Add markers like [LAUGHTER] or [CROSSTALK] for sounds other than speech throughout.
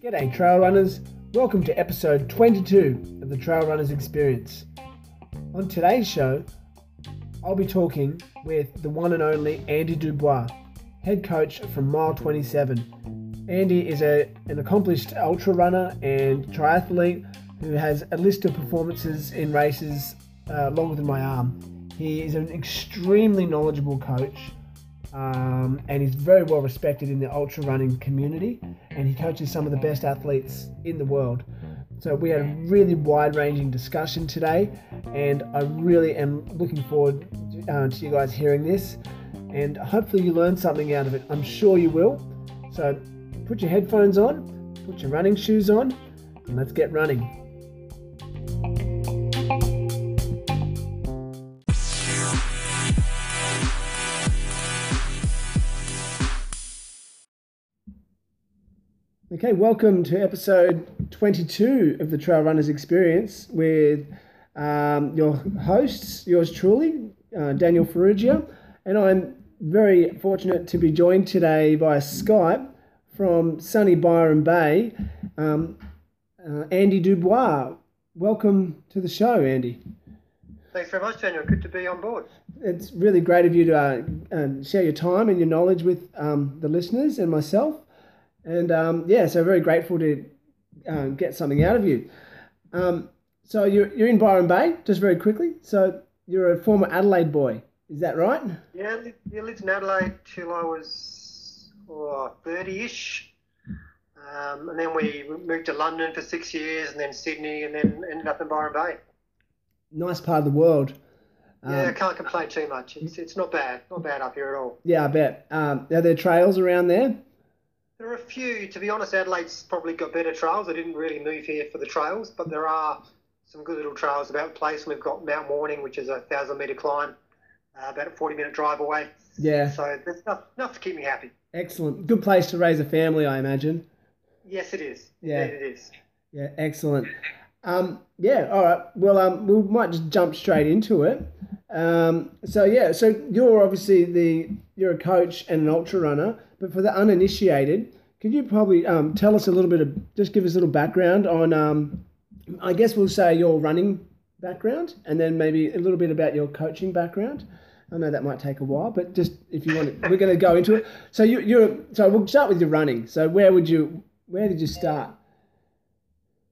G'day, trail runners. Welcome to episode 22 of the Trail Runners Experience. On today's show, I'll be talking with the one and only Andy Dubois, head coach from Mile 27. Andy is a, an accomplished ultra runner and triathlete who has a list of performances in races uh, longer than my arm. He is an extremely knowledgeable coach um, and he's very well respected in the ultra running community and he coaches some of the best athletes in the world. So we had a really wide ranging discussion today and I really am looking forward uh, to you guys hearing this and hopefully you learned something out of it. I'm sure you will. So put your headphones on, put your running shoes on, and let's get running. Okay, welcome to episode 22 of the Trail Runners Experience with um, your hosts, yours truly, uh, Daniel Ferrugia, and I'm very fortunate to be joined today via Skype from sunny Byron Bay, um, uh, Andy Dubois. Welcome to the show, Andy. Thanks very much, Daniel. Good to be on board. It's really great of you to uh, uh, share your time and your knowledge with um, the listeners and myself. And um, yeah, so very grateful to uh, get something out of you. Um, so you're, you're in Byron Bay, just very quickly. So you're a former Adelaide boy, is that right? Yeah, I lived, yeah, lived in Adelaide till I was 30-ish. Um, and then we moved to London for six years, and then Sydney, and then ended up in Byron Bay. Nice part of the world. Yeah, um, can't complain too much. It's, it's not bad, not bad up here at all. Yeah, I bet. Um, are there trails around there? There are a few. To be honest, Adelaide's probably got better trails. I didn't really move here for the trails, but there are some good little trails about the place. We've got Mount Warning, which is a thousand metre climb, uh, about a 40 minute drive away. Yeah. So there's enough, enough to keep me happy. Excellent. Good place to raise a family, I imagine. Yes, it is. Yeah. Indeed it is. Yeah, excellent. Um, yeah, all right. Well, um, we might just jump straight into it. Um, so yeah, so you're obviously the you're a coach and an ultra runner, but for the uninitiated, could you probably um, tell us a little bit of just give us a little background on um, I guess we'll say your running background, and then maybe a little bit about your coaching background. I know that might take a while, but just if you want, to, we're going to go into it. So you, you're so we'll start with your running. So where would you, where did you start?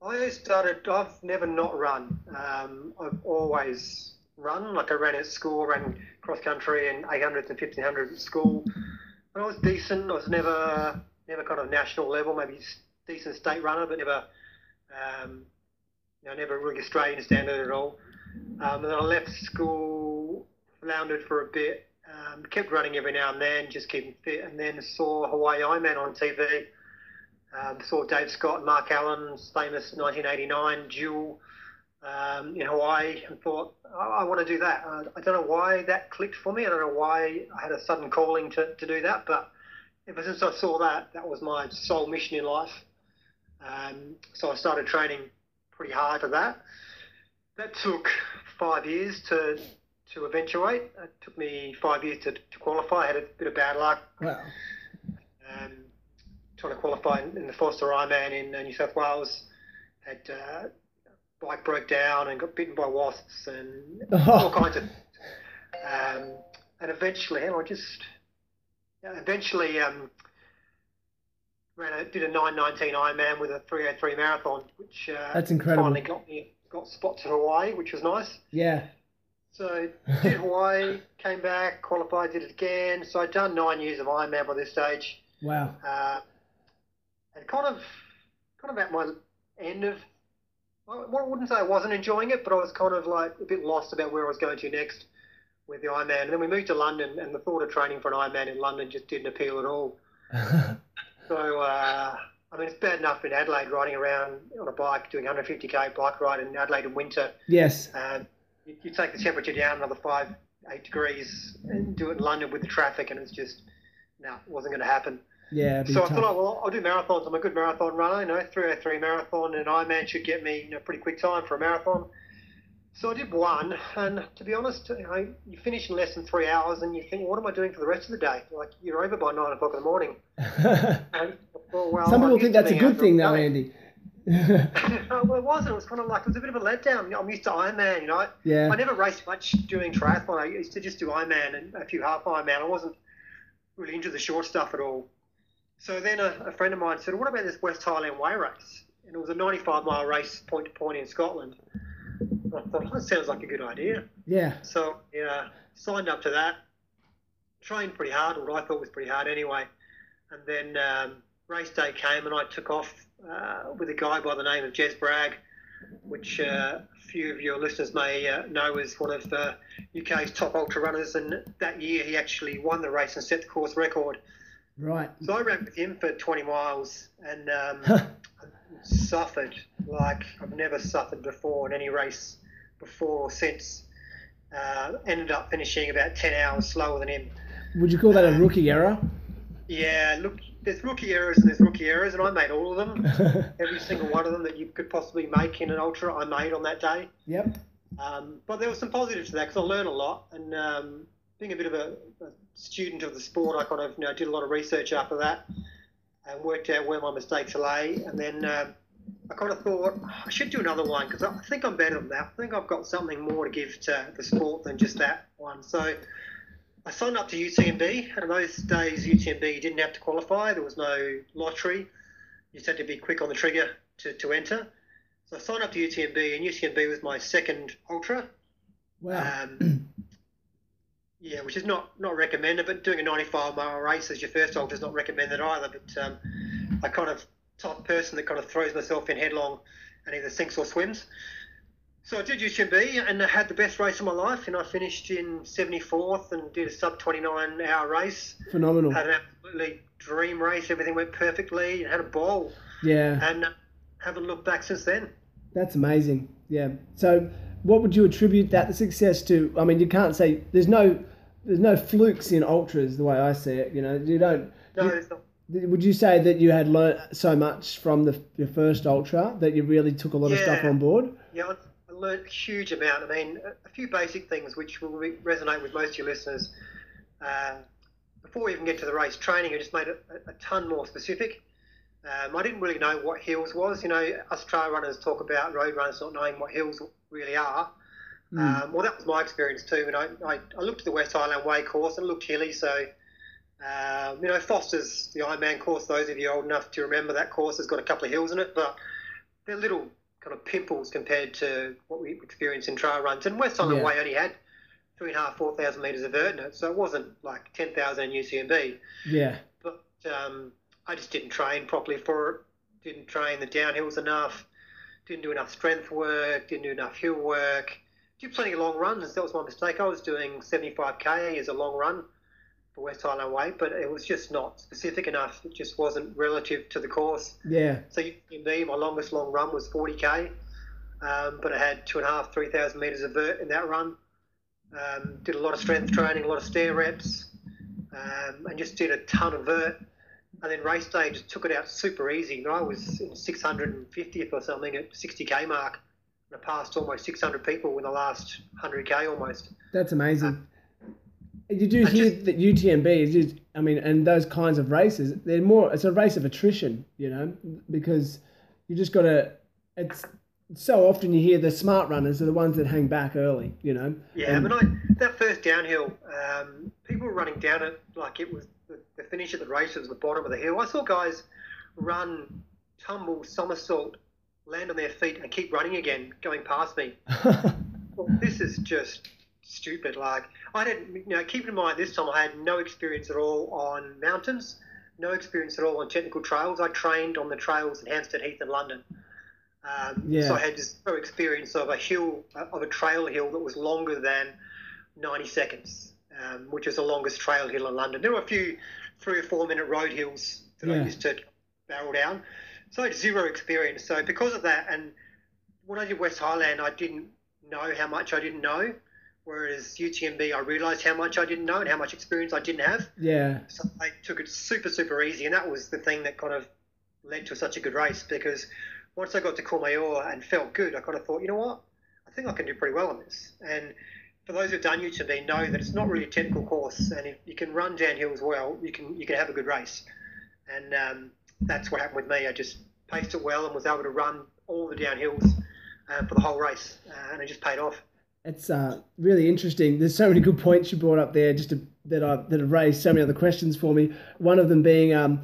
I started. I've never not run. Um, I've always run. Like I ran at school, ran cross country and 800s and 1500s at school. I was decent. I was never, never kind of national level. Maybe decent state runner, but never. Um, you know, never really Australian standard at all. Um, and then I left school, floundered for a bit, um, kept running every now and then, just keeping fit, and then saw Hawaii Ironman on TV. Um, saw Dave Scott Mark Allen's famous 1989 duel um, in Hawaii and thought, I, I want to do that. Uh, I don't know why that clicked for me. I don't know why I had a sudden calling to, to do that, but ever since I saw that, that was my sole mission in life. Um, so I started training pretty hard for that. That took five years to to eventuate. It took me five years to, to qualify. I had a bit of bad luck. Wow. Um, trying to qualify in, in the Forster Ironman in uh, New South Wales. Had uh, bike broke down and got bitten by wasps and oh. all kinds of. Um, and eventually, I just eventually um, ran a, did a 919 Ironman with a 303 marathon, which uh, that's incredible. Finally got me got spot to Hawaii, which was nice. Yeah. So [LAUGHS] did Hawaii, came back, qualified, did it again. So I'd done nine years of Ironman by this stage. Wow. Uh, and kind of, kind of at my end of. I wouldn't say I wasn't enjoying it, but I was kind of like a bit lost about where I was going to next with the Ironman. And then we moved to London, and the thought of training for an Ironman in London just didn't appeal at all. [LAUGHS] So, uh, I mean, it's bad enough in Adelaide riding around on a bike doing 150k bike ride in Adelaide in winter. Yes. Uh, you, you, take the temperature down another five, eight degrees and do it in London with the traffic, and it's just, no, it wasn't going to happen. Yeah. So tough. I thought, well, I'll do marathons. I'm a good marathon runner. You know, 303 marathon and Ironman should get me you know, pretty quick time for a marathon. So I did one, and to be honest, you, know, you finish in less than three hours, and you think, well, what am I doing for the rest of the day? Like you're over by nine o'clock in the morning. [LAUGHS] and, well, well, Some people think that's a good thing, though, Andy. [LAUGHS] well, it wasn't. It was kind of like it was a bit of a letdown. I'm used to Ironman, you know. Yeah. I never raced much doing triathlon. I used to just do Ironman and a few half Ironman. I wasn't really into the short stuff at all. So then a, a friend of mine said, "What about this West Highland Way race?" And it was a 95 mile race, point to point in Scotland. I thought that sounds like a good idea. Yeah. So yeah, signed up to that. Trained pretty hard, what I thought was pretty hard anyway. And then um, race day came, and I took off uh, with a guy by the name of Jez Bragg, which uh, a few of your listeners may uh, know as one of the UK's top ultra runners. And that year, he actually won the race and set the course record. Right. So I ran with him for 20 miles and um, suffered like I've never suffered before in any race before or since. Uh, ended up finishing about 10 hours slower than him. Would you call that a um, rookie error? Yeah, look, there's rookie errors and there's rookie errors, and I made all of them. [LAUGHS] Every single one of them that you could possibly make in an ultra, I made on that day. Yep. Um, but there was some positives to that because I learned a lot, and um, being a bit of a, a, student of the sport, I kind of you know, did a lot of research after that and worked out where my mistakes lay, and then. Um, I kind of thought I should do another one because I think I'm better than that. I think I've got something more to give to the sport than just that one. So I signed up to UTMB, and in those days, UTMB didn't have to qualify. There was no lottery. You just had to be quick on the trigger to, to enter. So I signed up to UTMB, and UTMB was my second ultra. Wow. Um, [CLEARS THROAT] yeah, which is not, not recommended, but doing a 95 mile race as your first ultra is not recommended either. But um, I kind of type of person that kind of throws myself in headlong and either sinks or swims. So I did UTMB and I had the best race of my life, and I finished in 74th and did a sub 29 hour race. Phenomenal. Had an absolutely dream race. Everything went perfectly. Had a ball. Yeah. And uh, haven't looked back since then. That's amazing. Yeah. So, what would you attribute that success to? I mean, you can't say there's no there's no flukes in ultras the way I see it. You know, you don't. No, there's not. Would you say that you had learned so much from the your first ultra that you really took a lot yeah. of stuff on board? Yeah, I learned a huge amount. I mean, a, few basic things which will re- resonate with most of your listeners. Uh, before we even get to the race training, I just made it a, a ton more specific. Um, I didn't really know what hills was. You know, us trail runners talk about road runners not knowing what hills really are. Mm. Um, well, that was my experience too. And I, I, I, looked at the West Highland Way course and it looked hilly. So, um, you know, Forster's the Ironman course. Those of you old enough to remember that course has got a couple of hills in it, but they're little kind of pimples compared to what we experience in trail runs. And West Highland yeah. Way only had three and a half, four thousand metres of vert in it, so it wasn't like ten thousand in UTMB. Yeah. But um, I just didn't train properly for it. Didn't train the downhills enough. Didn't do enough strength work. Didn't do enough hill work. Did plenty of long runs. That was my mistake. I was doing 75k as a long run for West Highland Way, but it was just not specific enough. It just wasn't relative to the course. Yeah. So in me, my longest long run was 40k, um, but I had two and a half, three thousand meters of vert in that run. Um, did a lot of strength training, a lot of stair reps, um, and just did a ton of vert. And then race day just took it out super easy. I was in 650th or something at 60k mark. And I passed almost 600 people in the last 100k almost. That's amazing. Um, you do hear just, that UTMB is just, I mean, and those kinds of races, they're more, it's a race of attrition, you know, because you just got to, it's so often you hear the smart runners are the ones that hang back early, you know. Yeah, and, I mean, I, that first downhill, um, people were running down it like it was the, finish of the race was the bottom of the hill. I saw guys run, tumble, somersault, land on their feet, and keep running again, going past me. [LAUGHS] well, this is just stupid. Like I didn't, you know, keep in mind this time I had no experience at all on mountains, no experience at all on technical trails. I trained on the trails in Hampstead Heath in London. Um, yeah. So I had no experience of a hill, of a trail hill that was longer than 90 seconds, um, which is the longest trail hill in London. There were a few three or four minute road hills that yeah. I used to barrel down. So I had zero experience. So because of that, and when I did West Highland, I didn't know how much I didn't know. Whereas UTMB, I realised how much I didn't know and how much experience I didn't have. Yeah. So I took it super, super easy, and that was the thing that kind of led to such a good race because once I got to Courmayeur and felt good, I kind of thought, you know what? I think I can do pretty well on this. And for those who've done UTMB know that it's not really a technical course, and if you can run downhill as well, you can you can have a good race. And um, that's what happened with me. I just paced it well and was able to run all the downhills uh, for the whole race, uh, and it just paid off. It's uh, really interesting. There's so many good points you brought up there, just to, that I that have raised so many other questions for me. One of them being um,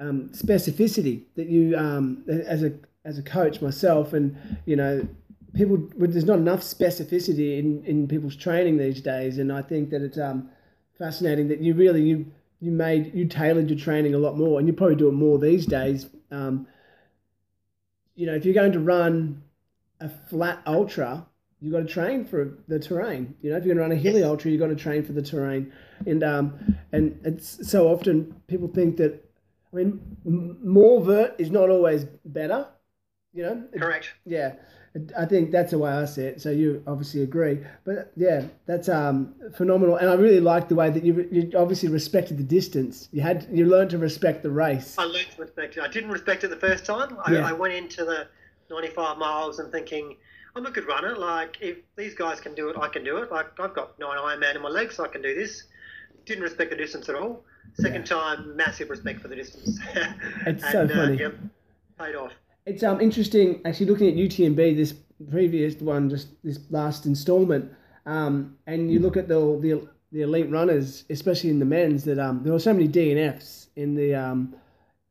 um, specificity that you, um, as a as a coach myself, and you know, people there's not enough specificity in, in people's training these days, and I think that it's um, fascinating that you really you you made you tailored your training a lot more, and you probably do it more these days. Um, you know, if you're going to run a flat ultra, you've got to train for the terrain. You know, if you're going to run a hilly ultra, you've got to train for the terrain. And um, and it's so often people think that, I mean, more vert is not always better. You know. Correct. Yeah. I think that's the way I see it. So you obviously agree, but yeah, that's um, phenomenal. And I really like the way that you, you obviously respected the distance. You had you learned to respect the race. I learned to respect it. I didn't respect it the first time. I, yeah. I went into the 95 miles and thinking I'm a good runner. Like if these guys can do it, I can do it. Like I've got nine Ironman in my legs, so I can do this. Didn't respect the distance at all. Second yeah. time, massive respect for the distance. [LAUGHS] it's and, so uh, funny. Uh, yep, paid off. It's um interesting actually looking at UTMB this previous one just this last instalment, um, and you look at the the the elite runners, especially in the men's, that um there were so many DNFs in the um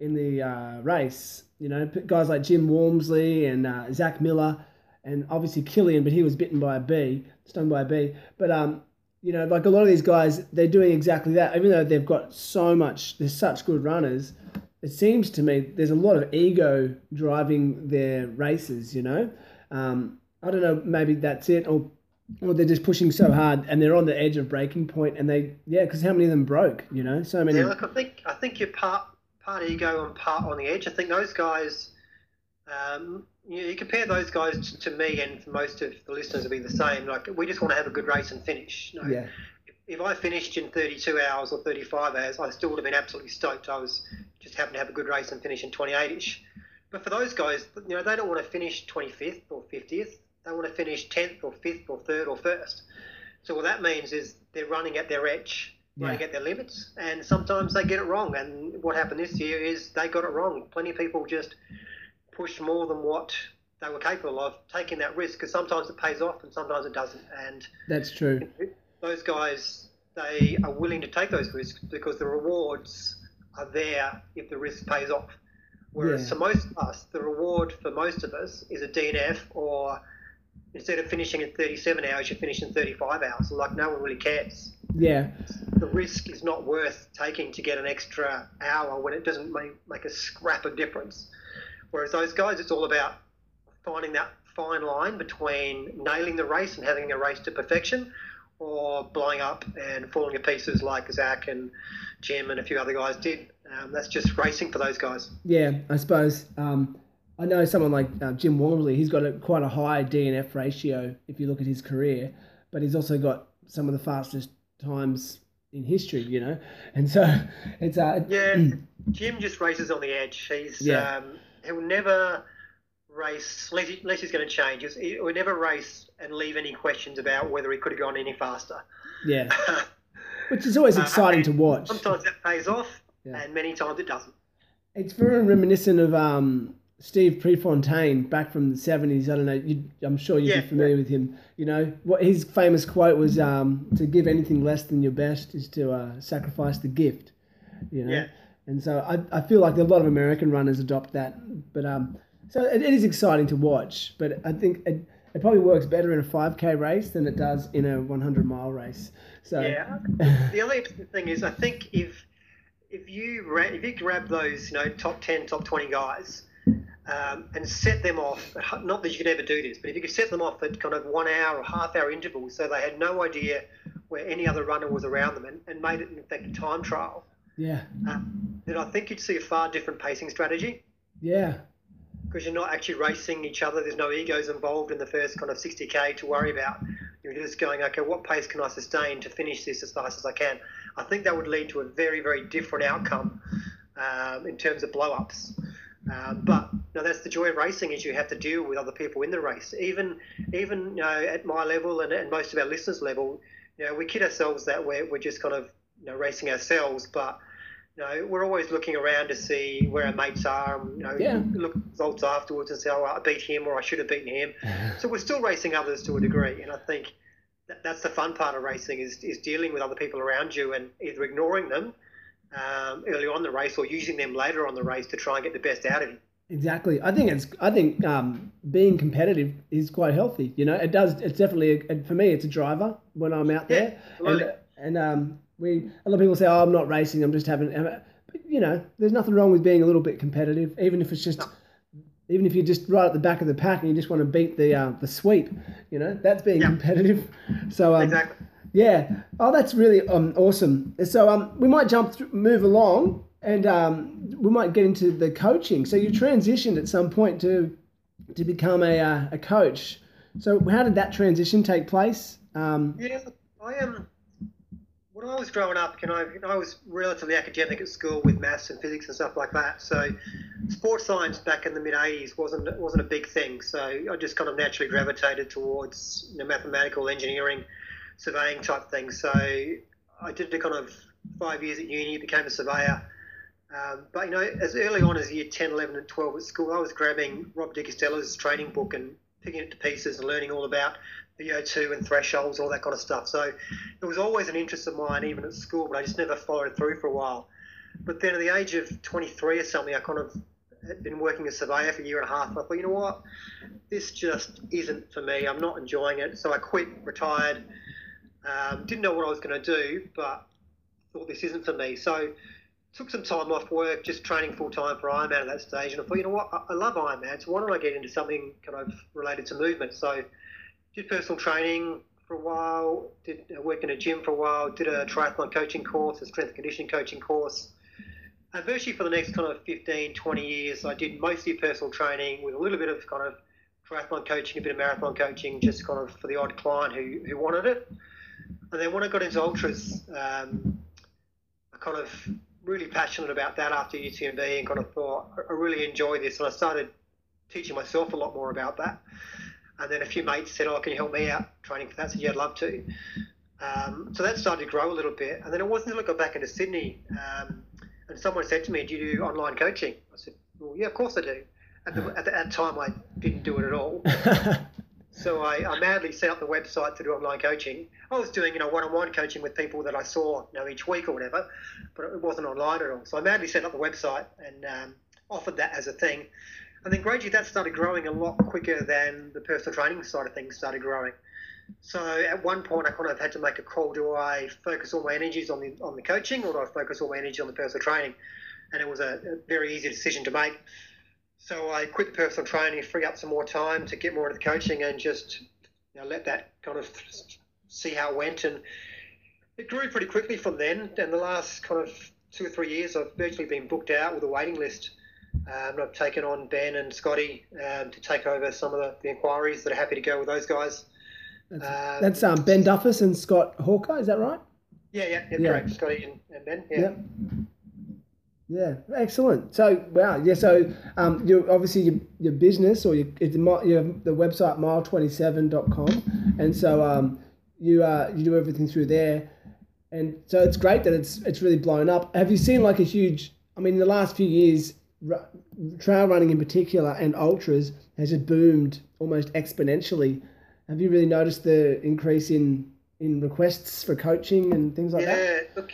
in the uh, race. You know, guys like Jim Walmsley and uh, Zach Miller, and obviously Kilian but he was bitten by a bee, stung by a bee. But um, you know, like a lot of these guys, they're doing exactly that. Even though they've got so much, they're such good runners it seems to me there's a lot of ego driving their races. You know, um, I don't know, maybe that's it, or or they're just pushing so hard and they're on the edge of breaking point, and they yeah, because how many of them broke? You know, so many. Yeah, look, I think I think you're part part ego and part on the edge. I think those guys. Um, you, you compare those guys to me, and for most of the listeners, will be the same. Like we just want to have a good race and finish. You know? Yeah if I finished in 32 hours or 35 hours, I still would have been absolutely stoked. I was just happen to have a good race and finish in 28ish. But for those guys, you know, they don't want to finish 25th or 50th. They want to finish 10th or 5th or 3rd or 1st. So what that means is they're running at their edge, yeah. running at their limits, and sometimes they get it wrong. And what happened this year is they got it wrong. Plenty of people just pushed more than what they were capable of, taking that risk because sometimes it pays off and sometimes it doesn't. And that's true. Those guys, they are willing to take those risks because the rewards are there if the risk pays off. Whereas yeah. to most of us, the reward for most of us is a DNF or instead of finishing in 37 hours, you finish in 35 hours. Like no one really cares. Yeah. The risk is not worth taking to get an extra hour when it doesn't make, make a scrap of difference. Whereas those guys, it's all about finding that fine line between nailing the race and having a race to perfection or blowing up and falling to pieces like Zach and Jim and a few other guys did. Um, that's just racing for those guys. Yeah, I suppose. Um, I know someone like uh, Jim Walmsley, he's got a, quite a high DNF ratio if you look at his career, but he's also got some of the fastest times in history, you know? And so [LAUGHS] it's. Uh, yeah, [CLEARS THROAT] Jim just races on the edge. He's. Yeah. Um, he'll never race, unless, he, unless he's going to change, he will never race and leave any questions about whether he could have gone any faster. Yeah. [LAUGHS] Which is always uh, exciting uh, to watch. Sometimes that pays off, yeah. and many times it doesn't. It's very reminiscent of um, Steve Prefontaine back from the 70s. I don't know, you, I'm sure you'd yeah, be familiar yeah. with him. You know, what his famous quote was um, to give anything less than your best is to uh, sacrifice the gift. You know? Yeah. And so I, I feel like a lot of American runners adopt that. But um, so it, it is exciting to watch, but I think it, it probably works better in a 5k race than it does in a 100 mile race. So yeah, [LAUGHS] the only thing is, I think if if you if you grab those, you know, top 10, top 20 guys. Um, and set them off. Not that you could ever do this, but if you could set them off at kind of one hour or half hour intervals, so they had no idea where any other runner was around them, and, and made it in fact a time trial. Yeah. Uh, then I think you'd see a far different pacing strategy. Yeah because you're not actually racing each other. There's no egos involved in the first kind of 60k to worry about. You're just going, okay, what pace can I sustain to finish this as fast as I can? I think that would lead to a very, very different outcome um, in terms of blow ups. Um, but know, that's the joy of racing is you have to deal with other people in the race. Even even you know, at my level and, and most of our listeners' level, you know, we kid ourselves that we're, we're just kind of you know, racing ourselves, but you know, we're always looking around to see where our mates are. And, you know, Yeah. look at results afterwards and say, "Oh, I beat him," or "I should have beaten him." [LAUGHS] so we're still racing others to a degree, and I think that, that's the fun part of racing is is dealing with other people around you and either ignoring them um, early on the race or using them later on the race to try and get the best out of you. Exactly. I think it's. I think um, being competitive is quite healthy. You know, it does. It's definitely a, for me. It's a driver when I'm out Yeah, there. absolutely. and and um, we a lot of people say, "Oh, I'm not racing. I'm just having." But you know, there's nothing wrong with being a little bit competitive, even if it's just. Even if you're just right at the back of the pack and you just want to beat the uh, the sweep, you know that's being Yeah. competitive. So um, Exactly. yeah. Oh, that's really um, awesome. So um, we might jump through, move along, and um, we might get into the coaching. So you transitioned at some point to to become a uh, a coach. So how did that transition take place? Um, Yeah, I am. When I was growing up, you know, I was relatively academic at school with maths and physics and stuff like that. So, sports science back in the mid '80s wasn't wasn't a big thing. So I just kind of naturally gravitated towards you know, mathematical engineering, surveying type things. So I did the kind of five years at uni, became a surveyor. Um, but you know, as early on as year 10, 11, and 12 at school, I was grabbing Rob De Castella's training book and picking it to pieces and learning all about VO2 and thresholds, all that kind of stuff. So it was always an interest of mine, even at school, but I just never followed through for a while. But then at the age of 23 or something, I kind of had been working as a surveyor for a year and a half. And I thought, you know what, this just isn't for me. I'm not enjoying it. So I quit, retired. Um, didn't know what I was going to do, but thought this isn't for me. So took some time off work, just training full time for Ironman at that stage. And I thought, you know what, I, I love Ironman, so why don't I get into something kind of related to movement? So did personal training for a while, did uh, work in a gym for a while, did a triathlon coaching course, a strength and conditioning coaching course. And virtually for the next kind of 15, 20 years, I did mostly personal training with a little bit of kind of triathlon coaching, a bit of marathon coaching, just kind of for the odd client who, who wanted it. And then when I got into ultras, um, I kind of really passionate about that after UTMB and kind of thought I really enjoy this, and I started teaching myself a lot more about that. And then a few mates said, "Oh, can you help me out training for that?" So "Yeah, I'd love to." Um, so that started to grow a little bit, and then it wasn't until I got back into Sydney, um, and someone said to me, "Do you do online coaching?" I said, "Well, yeah, of course I do." At the, at the at the time, I didn't do it at all. [LAUGHS] So I, I madly set up the website to do online coaching. I was doing, you know, one-on-one coaching with people that I saw, you know, each week or whatever, but it wasn't online at all. So I madly set up the website and um, offered that as a thing. And then gradually that started growing a lot quicker than the personal training side of things started growing. So at one point I kind of had to make a call: Do I focus all my energies on the on the coaching, or do I focus all my energy on the personal training? And it was a, a very easy decision to make. So I quit the personal training, free up some more time to get more into the coaching, and just you know, let that kind of see how it went. And it grew pretty quickly from then. And the last kind of two or three years, I've virtually been booked out with a waiting list. Um, I've taken on Ben and Scotty um, to take over some of the, the inquiries that are happy to go with those guys. that's, Um, that's um, Ben Duffus and Scott Hawker. Is that right? Yeah, yeah, yeah, Yeah. correct. Scotty and, and Ben. Yeah. Yep. Yeah, excellent. So, wow, yeah. So, um, you obviously your, your business or your, your the website mile27.com, and so um, you uh, you do everything through there, and so it's great that it's it's really blown up. Have you seen like a huge? I mean, in the last few years, trail running in particular and ultras has just boomed almost exponentially. Have you really noticed the increase in in requests for coaching and things like that? Yeah, look,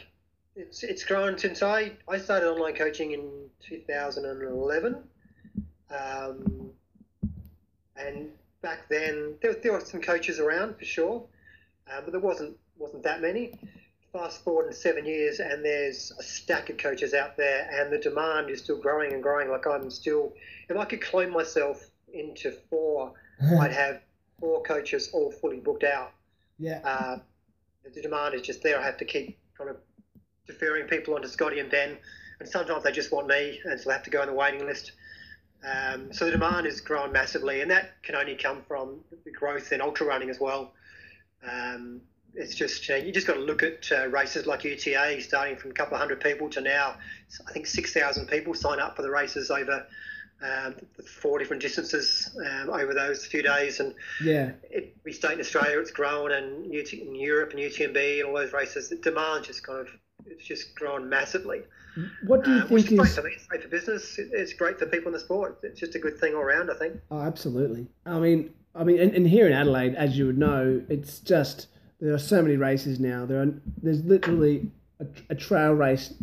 it's it's grown since I, I started online coaching in 2011. Um, and back then, there, there were some coaches around for sure, uh, but there wasn't wasn't that many. Fast forward in seven years, and there's a stack of coaches out there, and the demand is still growing and growing. Like I'm still, if I could clone myself into four, [LAUGHS] I'd have four coaches all fully booked out Yeah. uh, the demand is just there. I have to keep kind of deferring people onto Scotty and Ben, and sometimes they just want me, and so I have to go on the waiting list. Um, so the demand is growing massively, and that can only come from the growth in ultra running as well. Um, it's just uh, you just got to look at uh, races like UTA, starting from a couple of hundred people to now, I think six thousand people sign up for the races over um, the four different distances um, over those few days, and yeah, it, we state in Australia it's grown, and UT, in Europe and UTMB and all those races, the demand just kind of it's just grown massively. What do you uh, think is is? It's great for business. It's great for people in the sport. It's just a good thing all around, I think. Oh, absolutely. I mean, I mean, and, and here in Adelaide, as you would know, it's just there are so many races now. There are there's literally a, a trail race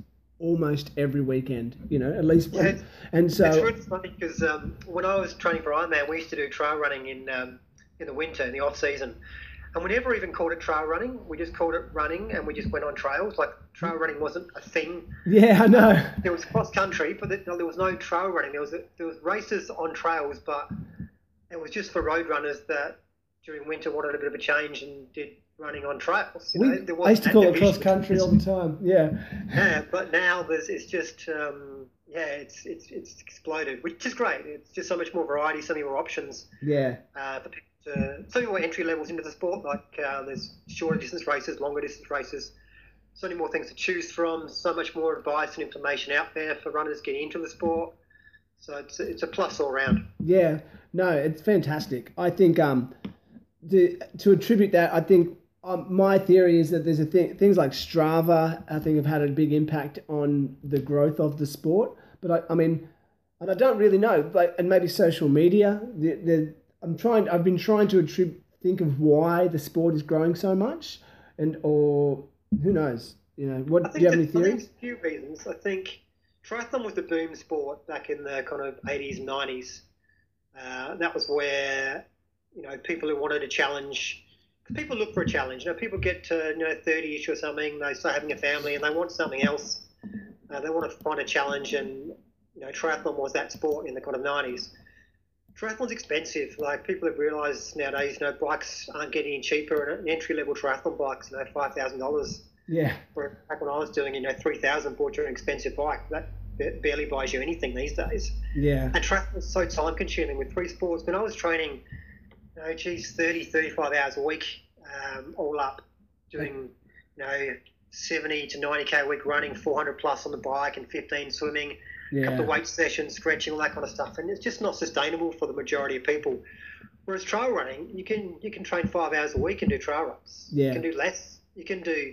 almost every weekend. You know, at least one. Yeah, And it's so, really funny because um, when I was training for Ironman, we used to do trail running in um, in the winter, in the off season, and we never even called it trail running. We just called it running, and we just went on trails. Like trail running wasn't a thing. yeah, I know. There was cross country, but there, there was no trail running. There was there was races on trails, but it was just for road runners that during winter wanted a bit of a change and did running on trails. You We, know, I used to call it cross country all the time. Yeah, [LAUGHS] Yeah, but now there's it's just um, yeah, it's it's it's exploded, which is great. It's just so much more variety, so many more options yeah, uh, for people to so many more entry levels into the sport. Like uh, there's shorter distance races, longer distance races, so many more things to choose from. So much more advice and information out there for runners getting into the sport. So it's it's a plus all round. yeah. No, it's fantastic. I think um, the, to attribute that, I think um, my theory is that there's a thing, things like Strava. I think have had a big impact on the growth of the sport. But I, I mean, and I don't really know, like, and maybe social media. The, the, I'm trying. I've been trying to attribute, think of why the sport is growing so much, and or who knows. You know, what do you have any there's, I think theories? a few reasons. I think triathlon was the boom sport back in the kind of 80s and 90s. Uh, that was where you know people who wanted a challenge. People look for a challenge. You know, people get to you know 30ish or something. They start having a family and they want something else. Uh, they want to find a challenge, and you know, triathlon was that sport in the kind of 90s. Triathlon's expensive. Like people have realised nowadays, you know, bikes aren't getting any cheaper, and an entry level triathlon bike's you know five thousand dollars Yeah, where back when I was doing, you know, three thousand bought you an expensive bike. That barely buys you anything these days. yeah, And was so time consuming with three sports. When I was training, you know, geez, 30, 35 hours a week, um, all up, doing, you know, 70 to 90k a week running, 400 plus on the bike, and 15 swimming, a couple of weight sessions, stretching, all that kind of stuff. And it's just not sustainable for the majority of people. Whereas trail running, you can you can train five hours a week and do trail runs. Yeah. You can do less. You can do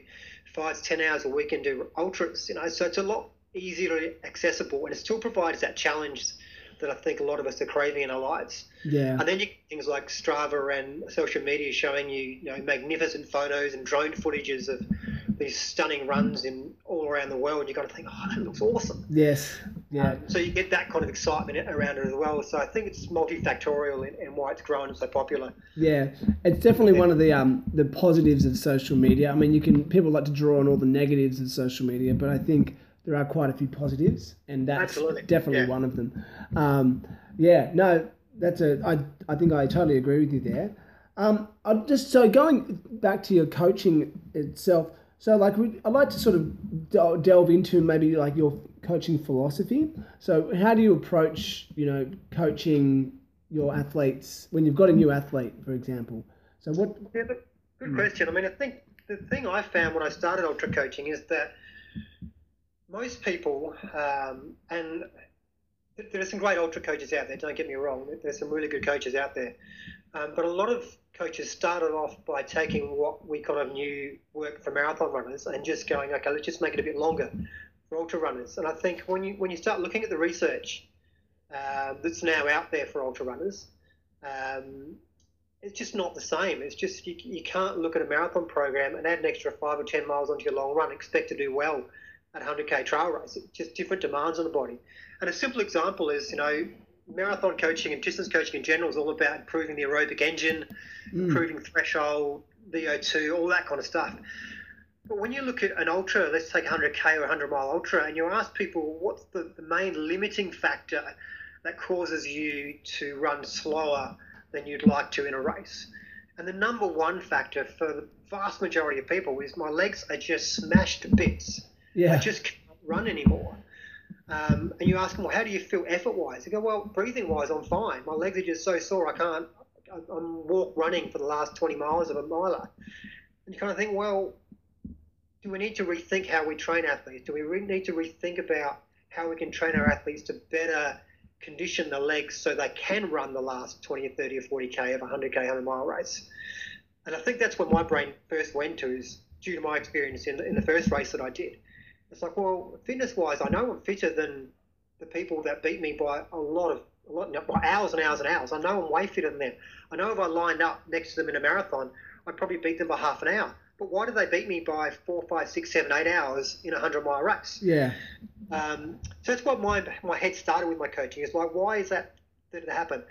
five to ten hours a week and do ultras. You know, so it's a lot easier accessible, and it still provides that challenge that I think a lot of us are craving in our lives. yeah, And then you things like Strava and social media showing you, you know, magnificent photos and drone footages of these stunning runs in all around the world. You got to think, oh, that looks awesome. yes, yeah. Um, so you get that kind of excitement around it as well. So I think it's multifactorial in, in why it's grown and so popular. Yeah, it's definitely one of the um the positives of social media. I mean, you can people like to draw on all the negatives of social media, but I think there are quite a few positives, and that's Absolutely, definitely yeah. one of them. Um, yeah, no, that's a I I think I totally agree with you there. Um, I'm just so going back to your coaching itself. So like we, I'd like to sort of delve into maybe like your coaching philosophy. So how do you approach you know coaching your athletes when you've got a new athlete, for example? So what? Yeah, good question. I mean, I think the thing I found when I started ultra coaching is that most people, um, and there are some great ultra coaches out there. Don't get me wrong. There's some really good coaches out there, um, but a lot of coaches started off by taking what we kind of knew worked for marathon runners and just going, okay, let's just make it a bit longer for ultra runners. And I think when you when you start looking at the research um, that's now out there for ultra runners. Um, it's just not the same. It's just you, you can't look at a marathon program and add an extra five or ten miles onto your long run expect to do well at 100k trail race. It's just different demands on the body. And a simple example is, you know, marathon coaching and distance coaching in general is all about improving the aerobic engine, Mm, improving threshold, VO2, all that kind of stuff. But when you look at an ultra, let's take 100k or 100 mile ultra, and you ask people what's the, the main limiting factor that causes you to run slower than you'd like to in a race. And the number one factor for the vast majority of people is my legs are just smashed to bits. I just can't run anymore. Um, and you ask them, well, how do you feel effort wise? They go, well, breathing wise, I'm fine. My legs are just so sore, I can't. I'm walk running for the last 20 miles of a miler. And you kind of think, well, do we need to rethink how we train athletes? Do we re- need to rethink about how we can train our athletes to better condition the legs so they can run the last 20 or 30 or 40k of a 100k 100 mile race. And I think that's where my brain first went to is due to my experience in the, in the first race that I did. It's like, well, fitness wise, I know I'm fitter than the people that beat me by a lot of a lot, by hours and hours and hours. I know I'm way fitter than them. I know if I lined up next to them in a marathon, I'd probably beat them by half an hour. But why did they beat me by four, five, six, seven, eight hours in a hundred mile race? Yeah. Um, so that's what my my head started with my coaching. Is like, why is that did it happen?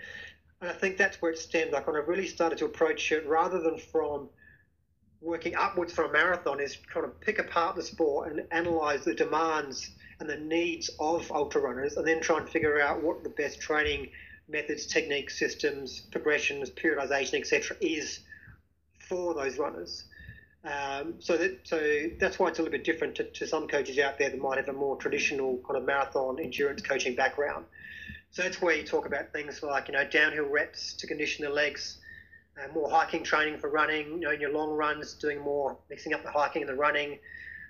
And I think that's where it stemmed. Like when I really started to approach it, rather than from working upwards from a marathon, is trying to pick apart the sport and analyze the demands and the needs of ultra runners, and then try and figure out what the best training methods, techniques, systems, progressions, periodization, etc., is for those runners. Um, so that so that's why it's a little bit different to, to some coaches out there that might have a more traditional kind of marathon endurance coaching background. So that's where you talk about things like you know downhill reps to condition the legs, uh, more hiking training for running. You know, in your long runs, doing more mixing up the hiking and the running,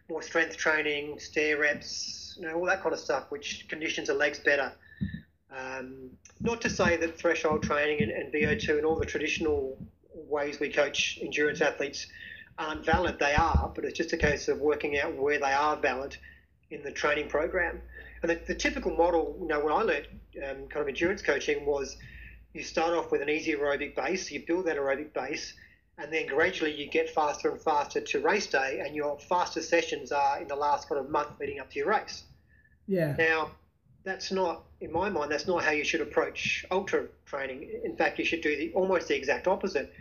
more strength training, stair reps, you know, all that kind of stuff, which conditions the legs better. Um, not to say that threshold training and, and VO2 and all the traditional ways we coach endurance athletes aren't valid. They are, but it's just a case of working out where they are valid in the training program. And the, the typical model, you know, when I learned um, kind of endurance coaching was you start off with an easy aerobic base, you build that aerobic base, and then gradually you get faster and faster to race day, and your fastest sessions are in the last kind of month leading up to your race. Yeah. Now, that's not, in my mind, that's not how you should approach ultra training. In fact, you should do the almost the exact opposite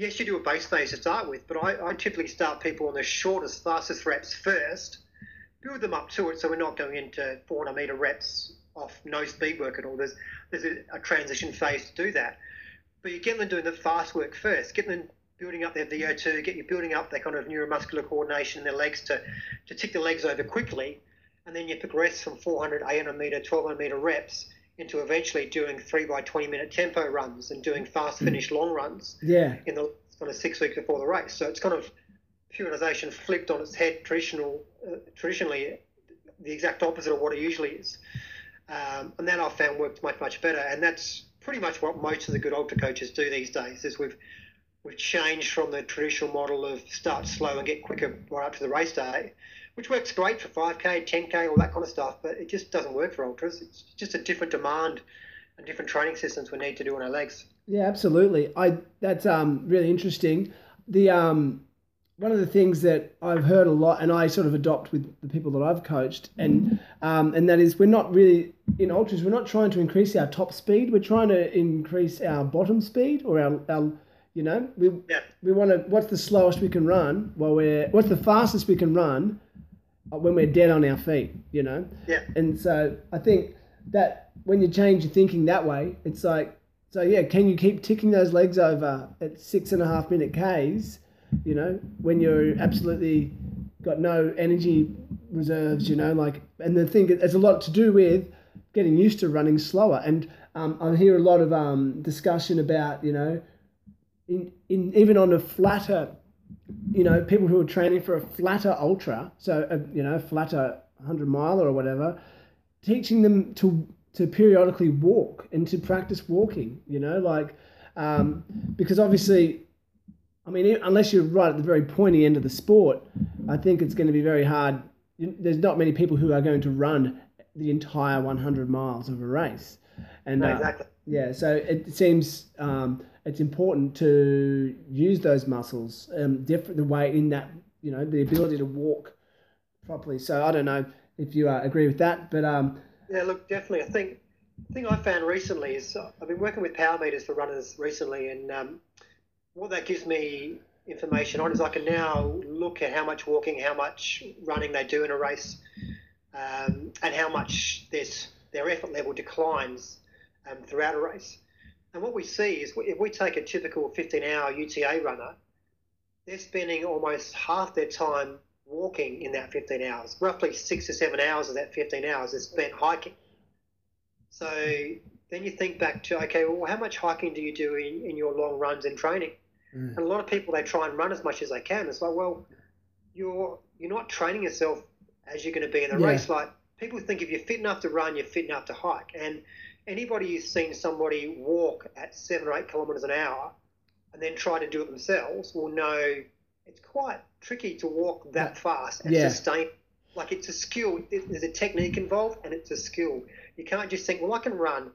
yes, you do a base phase to start with, but I, I typically start people on the shortest, fastest reps first, build them up to it so we're not going into 400 meter reps off no speed work at all. There's, there's a, a transition phase to do that. But you get them doing the fast work first, get them building up their VO2, get you building up their kind of neuromuscular coordination in their legs to, to tick the legs over quickly, and then you progress from 400, 800 meter, 1200 meter reps into eventually doing three by 20 minute tempo runs and doing fast hmm. finish long runs yeah. in the kind of six weeks before the race. So it's kind of periodization flipped on its head traditional, uh, traditionally the exact opposite of what it usually is. Um, and that I've found worked much, much better. And that's pretty much what most of the good ultra coaches do these days is we've, we've changed from the traditional model of start slow and get quicker right up to the race day which works great for 5k, 10k, all that kind of stuff, but it just doesn't work for ultras. It's just a different demand and different training systems we need to do on our legs. Yeah, absolutely. I that's um, really interesting. The um, one of the things that I've heard a lot, and I sort of adopt with the people that I've coached, and um, and that is we're not really in ultras. We're not trying to increase our top speed. We're trying to increase our bottom speed or our, our you know we yeah. we want to. What's the slowest we can run? While we're what's the fastest we can run uh, when we're dead on our feet, you know? Yeah. And so I think that when you change your thinking that way, it's like, so yeah, can you keep ticking those legs over at six and a half minute Ks, you know, when you're absolutely got no energy reserves, you know, like, and the thing, it's a lot to do with getting used to running slower. And um, I hear a lot of um, discussion about, you know, in, in even on a flatter you know, people who are training for a flatter ultra, so a, you know, flatter 100 mile or whatever, teaching them to to periodically walk and to practice walking. You know, like um, because obviously, I mean, unless you're right at the very pointy end of the sport, I think it's going to be very hard. There's not many people who are going to run the entire 100 miles of a race, and no, exactly. uh, yeah, so it seems. Um, it's important to use those muscles um, different the way in that you know the ability to walk properly. So I don't know if you uh, agree with that, but um, yeah, look, definitely. I think the thing I found recently is uh, I've been working with power meters for runners recently, and um, what that gives me information on is I can now look at how much walking, how much running they do in a race, um, and how much this their effort level declines um, throughout a race. And what we see is if we take a typical 15 hour UTA runner, they're spending almost half their time walking in that 15 hours. Roughly six to seven hours of that 15 hours is spent hiking. So then you think back to, okay, well, how much hiking do you do in, in your long runs and training? Mm. And a lot of people, they try and run as much as they can. It's like, well, you're, you're not training yourself as you're going to be in the yeah. race. Like people think if you're fit enough to run, you're fit enough to hike. And anybody who's seen somebody walk at seven or eight kilometres an hour and then try to do it themselves will know it's quite tricky to walk that fast and Yeah. sustain. Like it's a skill. There's a technique involved, and it's a skill. You can't just think, well, I can run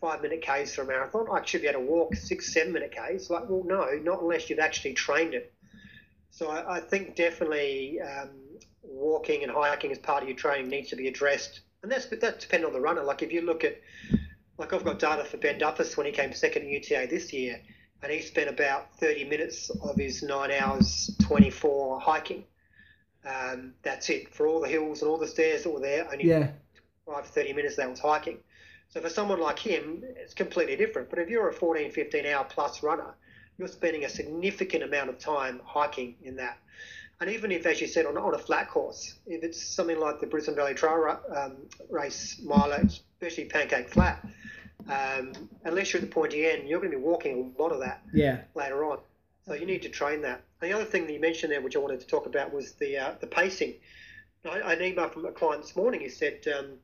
five minute Ks for a marathon. I should be able to walk six, seven minute Ks. Like, well, no, not unless you've actually trained it. So I, I think definitely um, walking and hiking as part of your training needs to be addressed, and that's that depends on the runner. Like if you look at, like I've got data for Ben Duffus when he came second in UTA this year, and he spent about 30 minutes of his nine hours 24 hiking. Um, that's it for all the hills and all the stairs that were there. Only Yeah. five 30 minutes that was hiking. So for someone like him, it's completely different. But if you're a 14, 15 hour plus runner, you're spending a significant amount of time hiking in that. And even if, as you said, on, on a flat course, if it's something like the Brisbane Valley Trail um, Race mileage, especially Pancake Flat, um, unless you're at the pointy end, you're going to be walking a lot of that Yeah. later on. So you need to train that. And the other thing that you mentioned there, which I wanted to talk about, was the uh, the pacing. I, I had an email from a client this morning. He said, um,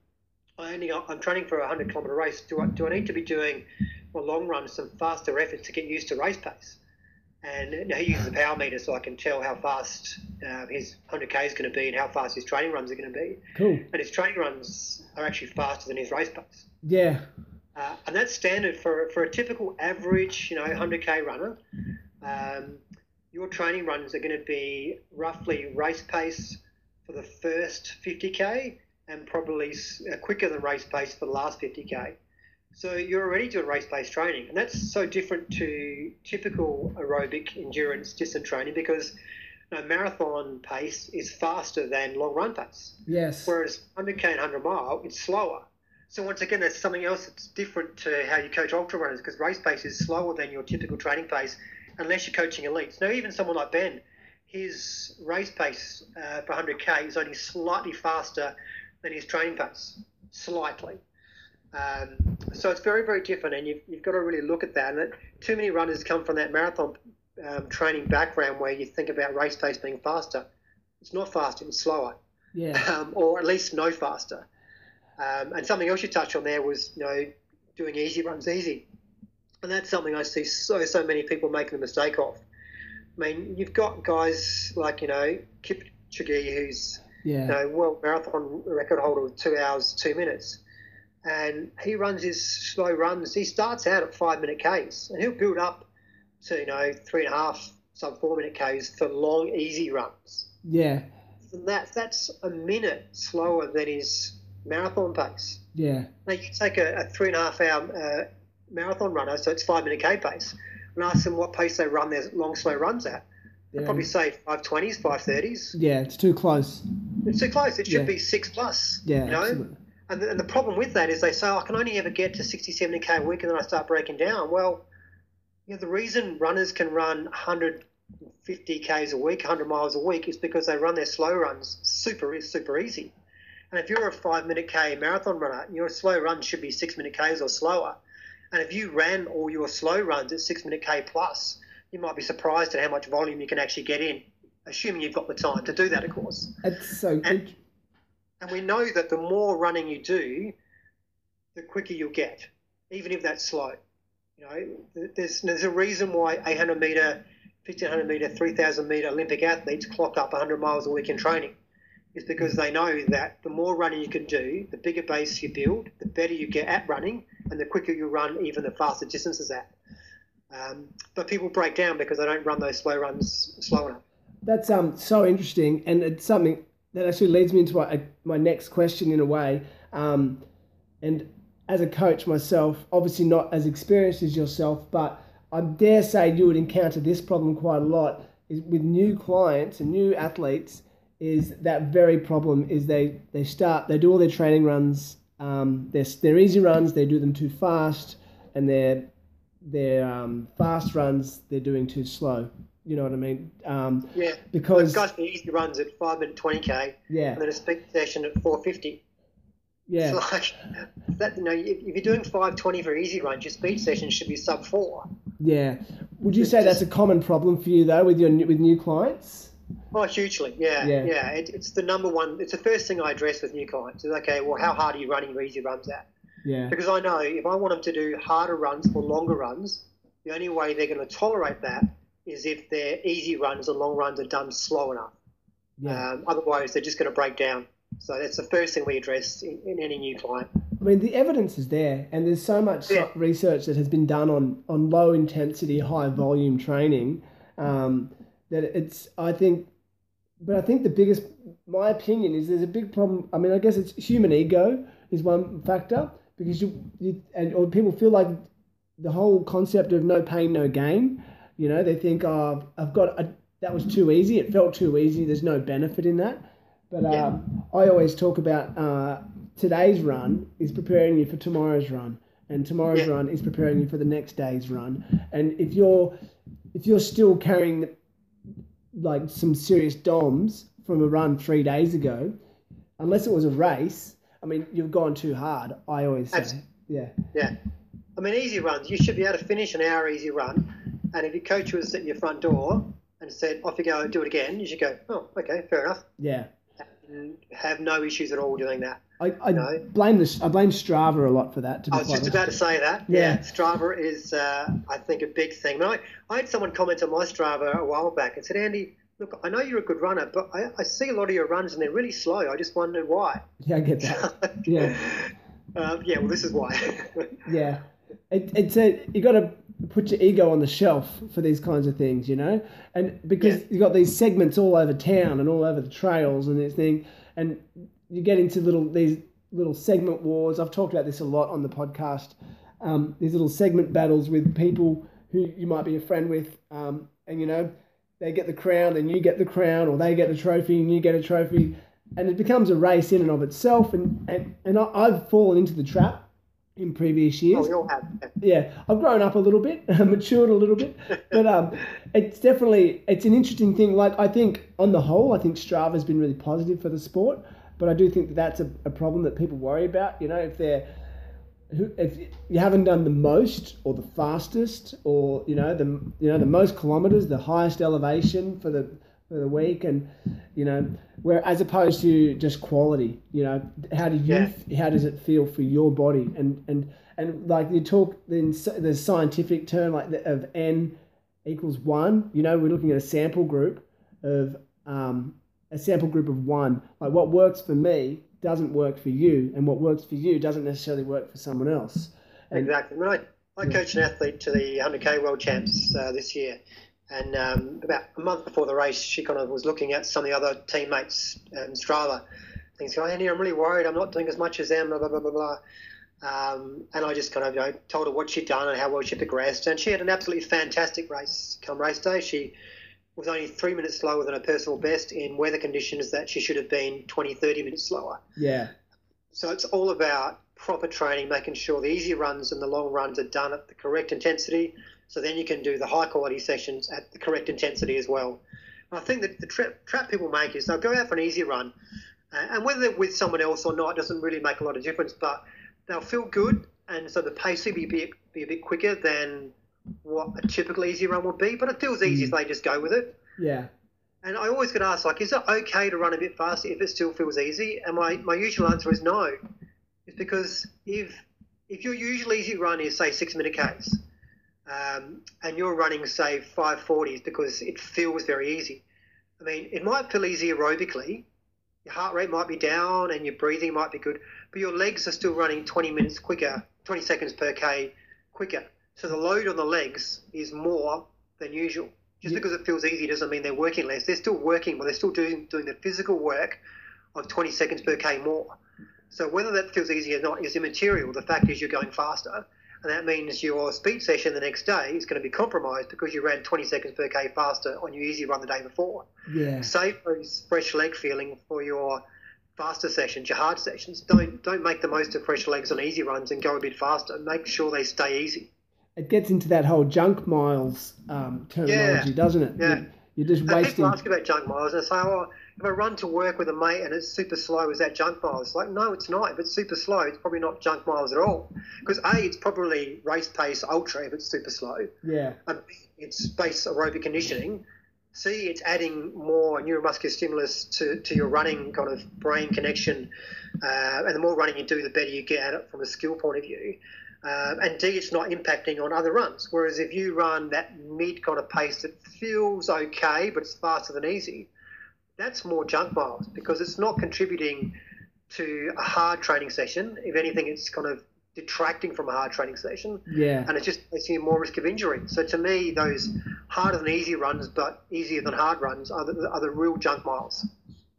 I only, "I'm training for a 100 kilometre race. Do I do I need to be doing a long run, some faster efforts to get used to race pace?" And he uses a power meter, so I can tell how fast uh, his 100k is going to be and how fast his training runs are going to be. Cool. And his training runs are actually faster than his race pace. Yeah. Uh, and that's standard for, for a typical average, you know, 100k runner. Um, your training runs are going to be roughly race pace for the first 50k and probably uh, quicker than race pace for the last 50k. So you're already doing race pace training, and that's so different to typical aerobic endurance distance training because you know, marathon pace is faster than long run pace. Yes. Whereas 100k and 100 mile, it's slower. So once again, that's something else that's different to how you coach ultra runners because race pace is slower than your typical training pace, unless you're coaching elites. Now, even someone like Ben, his race pace uh, for 100k is only slightly faster than his training pace, slightly. Um, so it's very, very different, and you've, you've got to really look at that. And that too many runners come from that marathon um, training background where you think about race pace being faster. It's not faster; it's slower Yeah. [LAUGHS] um, or at least no faster. Um, and something else you touched on there was, you know, doing easy runs easy. And that's something I see so, so many people making the mistake of. I mean, you've got guys like, you know, Kipchoge, who's, you Yeah. know, world marathon record holder with two hours, two minutes. And he runs his slow runs. He starts out at five minute Ks and he'll build up to, you know, three and a half, some four minute Ks for long, easy runs Yeah. and that that's a minute slower than his marathon pace. Yeah. Now you take a, a three and a half hour uh, marathon runner, so it's five minute k pace, and ask them what pace they run their long slow runs at. They'll Yeah. probably say five twenties, five thirties. Yeah. It's too close. It's too close. It should Yeah. be six plus. Yeah. you know. absolutely. And the, and the problem with that is they say, oh, I can only ever get to 60, 70 k a week, and then I start breaking down. Well, you know, the reason runners can run 150 k's a week, 100 miles a week, is because they run their slow runs super super easy. And if you're a five minute k marathon runner, your slow run should be six minute k's or slower. And if you ran all your slow runs at six minute k plus, you might be surprised at how much volume you can actually get in, assuming you've got the time to do that, of course. It's so And- And we know that the more running you do, the quicker you'll get, even if that's slow. You know, there's there's a reason why 800 meter, 1500 meter, 3000 meter Olympic athletes clock up 100 miles a week in training. It's because they know that the more running you can do, the bigger base you build, the better you get at running, and the quicker you run, even the faster distances at. Um, but people break down because they don't run those slow runs slow enough. That's um so interesting, and it's something that actually leads me into my my next question in a way. Um, and as a coach myself, obviously not as experienced as yourself, but I dare say you would encounter this problem quite a lot. Is with new clients and new athletes, is that very problem is they they start they do all their training runs, um, they're they're easy runs, they do them too fast, and their their um, fast runs they're doing too slow. You know what I mean? Um, Yeah. because Guys can easy runs at five minute 20k. yeah, and then a speed session at 450. yeah, It's like that. You know, if if you're doing 520 for easy runs, your speed session should be sub four. yeah. Would you say that's a common problem for you though with your with new clients? Oh, hugely. Yeah, Yeah. yeah. It, it's the number one. It's the first thing I address with new clients. Is okay. Well, how hard are you running your easy runs at? Yeah. Because I know if I want them to do harder runs or longer runs, the only way they're going to tolerate that is if their easy runs and long runs are done slow enough. Yeah. Um, otherwise, they're just going to break down. So that's the first thing we address in, in any new client. I mean, the evidence is there, and there's so much Yeah. research that has been done on, on low intensity, high volume training um, that it's, I think, but I think the biggest, my opinion is there's a big problem. I mean, I guess it's human ego is one factor because you, you and or people feel like the whole concept of no pain, no gain. You know, they think, oh, I've got a, that was too easy. It felt too easy. There's no benefit in that. But Yeah. um, I always talk about uh, today's run is preparing you for tomorrow's run, and tomorrow's Yeah. run is preparing you for the next day's run. And if you're if you're still carrying like some serious DOMs from a run three days ago, unless it was a race, I mean, you've gone too hard. I always say, Abs- yeah, Yeah. I mean, easy runs, you should be able to finish an hour easy run. And if your coach was at your front door and said, off you go, do it again, you should go, oh, okay, fair enough. yeah. And have no issues at all doing that. I, I blame this. I blame Strava a lot for that. To be I was just honest. about to say that. Yeah. Strava is, uh, I think, a big thing. I, I, I had someone comment on my Strava a while back and said, Andy, look, I know you're a good runner, but I, I see a lot of your runs and they're really slow. I just wondered why. Yeah, I get that. [LAUGHS] Yeah. Um, yeah, well, this is why. [LAUGHS] Yeah, it, it's a you got to put your ego on the shelf for these kinds of things, you know, and because Yeah. you got these segments all over town and all over the trails and this thing, and you get into little these little segment wars. I've talked about this a lot on the podcast. Um, these little segment battles with people who you might be a friend with, um, and you know, they get the crown and you get the crown, or they get the trophy and you get a trophy, and it becomes a race in and of itself. And and, and I, I've fallen into the trap in previous years oh, we all have. yeah, I've grown up a little bit, [LAUGHS] matured a little bit, but um, it's definitely it's an interesting thing. Like I think on the whole, I think Strava has been really positive for the sport, but I do think that that's a, a problem that people worry about. You know, if they're if you haven't done the most or the fastest or you know the you know the most kilometers, the highest elevation for the for the week, and you know where as opposed to just quality. You know, how do you Yeah. how does it feel for your body and and and like you talk then the scientific term like the, of n equals one. You know, we're looking at a sample group of um, a sample group of one. Like what works for me doesn't work for you, and what works for you doesn't necessarily work for someone else. And Exactly. I, I coached an athlete to the 100k World Champs uh, this year, and um, about a month before the race, she kind of was looking at some of the other teammates in Strava. Things going, Andy, I'm really worried. I'm not doing as much as them. Blah blah blah blah blah. Um, and I just kind of you know, told her what she'd done and how well she progressed, and she had an absolutely fantastic race. Come race day, she was only three minutes slower than her personal best in weather conditions that she should have been 20, 30 minutes slower. yeah, So it's all about proper training, making sure the easy runs and the long runs are done at the correct intensity. So then you can do the high quality sessions at the correct intensity as well. And I think that the trap, trap people make is they'll go out for an easy run, uh, and whether they're with someone else or not doesn't really make a lot of difference. But they'll feel good, and so the pace will be a bit, be a bit quicker than what a typical easy run would be. But it feels easy if they just go with it. yeah, And I always get asked, like, is it okay to run a bit faster if it still feels easy? And my, my usual answer is no. It's because if if your usual easy run is say six minute Ks, um, and you're running say five forties because it feels very easy. I mean, it might feel easy aerobically. Your heart rate might be down and your breathing might be good, but your legs are still running 20 minutes quicker, 20 seconds per K quicker. So the load on the legs is more than usual. Just Yeah. because it feels easy doesn't mean they're working less. They're still working, but they're still doing doing the physical work of 20 seconds per K more. So whether that feels easy or not is immaterial. The fact is you're going faster, and that means your speed session the next day is going to be compromised because you ran 20 seconds per K faster on your easy run the day before. yeah, Save those fresh leg feeling for your faster sessions, your hard sessions. Don't don't make the most of fresh legs on easy runs and go a bit faster. Make sure they stay easy. it gets into that whole junk miles um, terminology, doesn't it? Yeah. You- You're just And wasting. people ask about junk miles and they say, oh, if I run to work with a mate and it's super slow, is that junk miles? Like, no, it's not. If it's super slow, it's probably not junk miles at all. Because A, it's probably race pace ultra if it's super slow. Yeah, And B, it's base aerobic conditioning. see it's adding more neuromuscular stimulus to, to your running kind of brain connection. Uh, and the more running you do, the better you get at it from a skill point of view. Uh, and D, it's not impacting on other runs. Whereas if you run that mid kind of pace that feels okay, but it's faster than easy, that's more junk miles because it's not contributing to a hard training session. If anything, it's kind of detracting from a hard training session. Yeah. And it's just placing you more risk of injury. So to me, those harder than easy runs, but easier than hard runs, are the, are the real junk miles.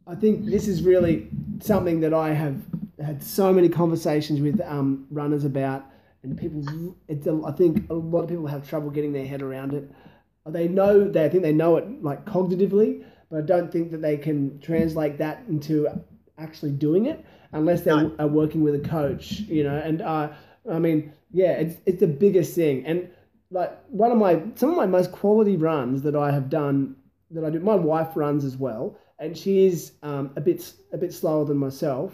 I think this is really something that I have had so many conversations with um, runners about, and people. It's a, I think a lot of people have trouble getting their head around it. They know they I think they know it like cognitively, but I don't think that they can translate that into actually doing it unless they no. are working with a coach, you know. And uh, I mean, yeah, it's it's the biggest thing. And like one of my some of my most quality runs that I have done that I do. My wife runs as well, and she is um, a bit a bit slower than myself,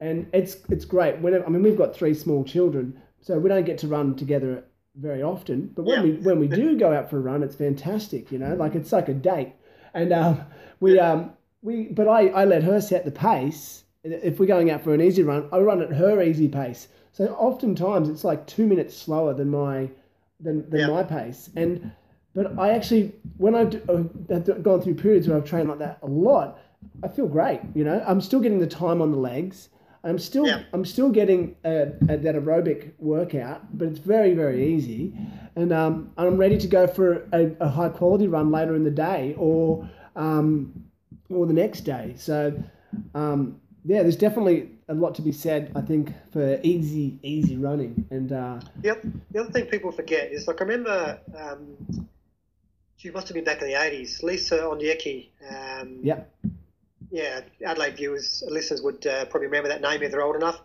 and it's it's great. Whenever I mean, we've got three small children, so we don't get to run together very often. But when yeah. we when we [LAUGHS] do go out for a run, it's fantastic. You know, like it's like a date. And um, we um, we but I, I let her set the pace if we're going out for an easy run, I run at her easy pace. So oftentimes it's like two minutes slower than my than, than my pace. And but I actually when I've, I've gone through periods where I've trained like that a lot, I feel great. You know, I'm still getting the time on the legs. I'm still yeah. I'm still getting a, a, that aerobic workout, but it's very very easy, and um, I'm ready to go for a, a high quality run later in the day or um, or the next day. So um, yeah, there's definitely a lot to be said, I think, for easy, easy running. And uh, the, other, the other thing people forget is like I remember, um, she must have been back in the '80s. Lisa Ondieki. Um, yeah. Yeah, Adelaide viewers, listeners would uh, probably remember that name if they're old enough.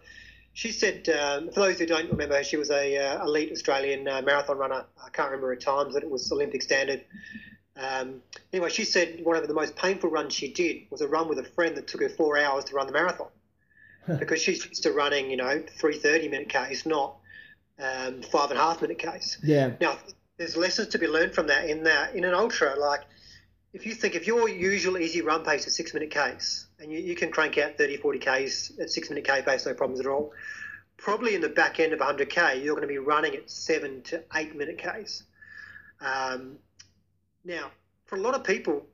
She said, um, for those who don't remember her, she was a uh, elite Australian uh, marathon runner. I can't remember her times, but it was Olympic standard. Um, anyway, she said one of the most painful runs she did was a run with a friend that took her four hours to run the marathon because she's used to running, you know, three thirty minute case, not um, five and a half minute case. Yeah. Now, there's lessons to be learned from that in that in an ultra. Like, if you think if your usual easy run pace is six minute case, and you, you can crank out 30, 40 k's at six minute k pace, no problems at all. Probably in the back end of 100k, you're going to be running at seven to eight minute Ks. Um, now, for a lot of people,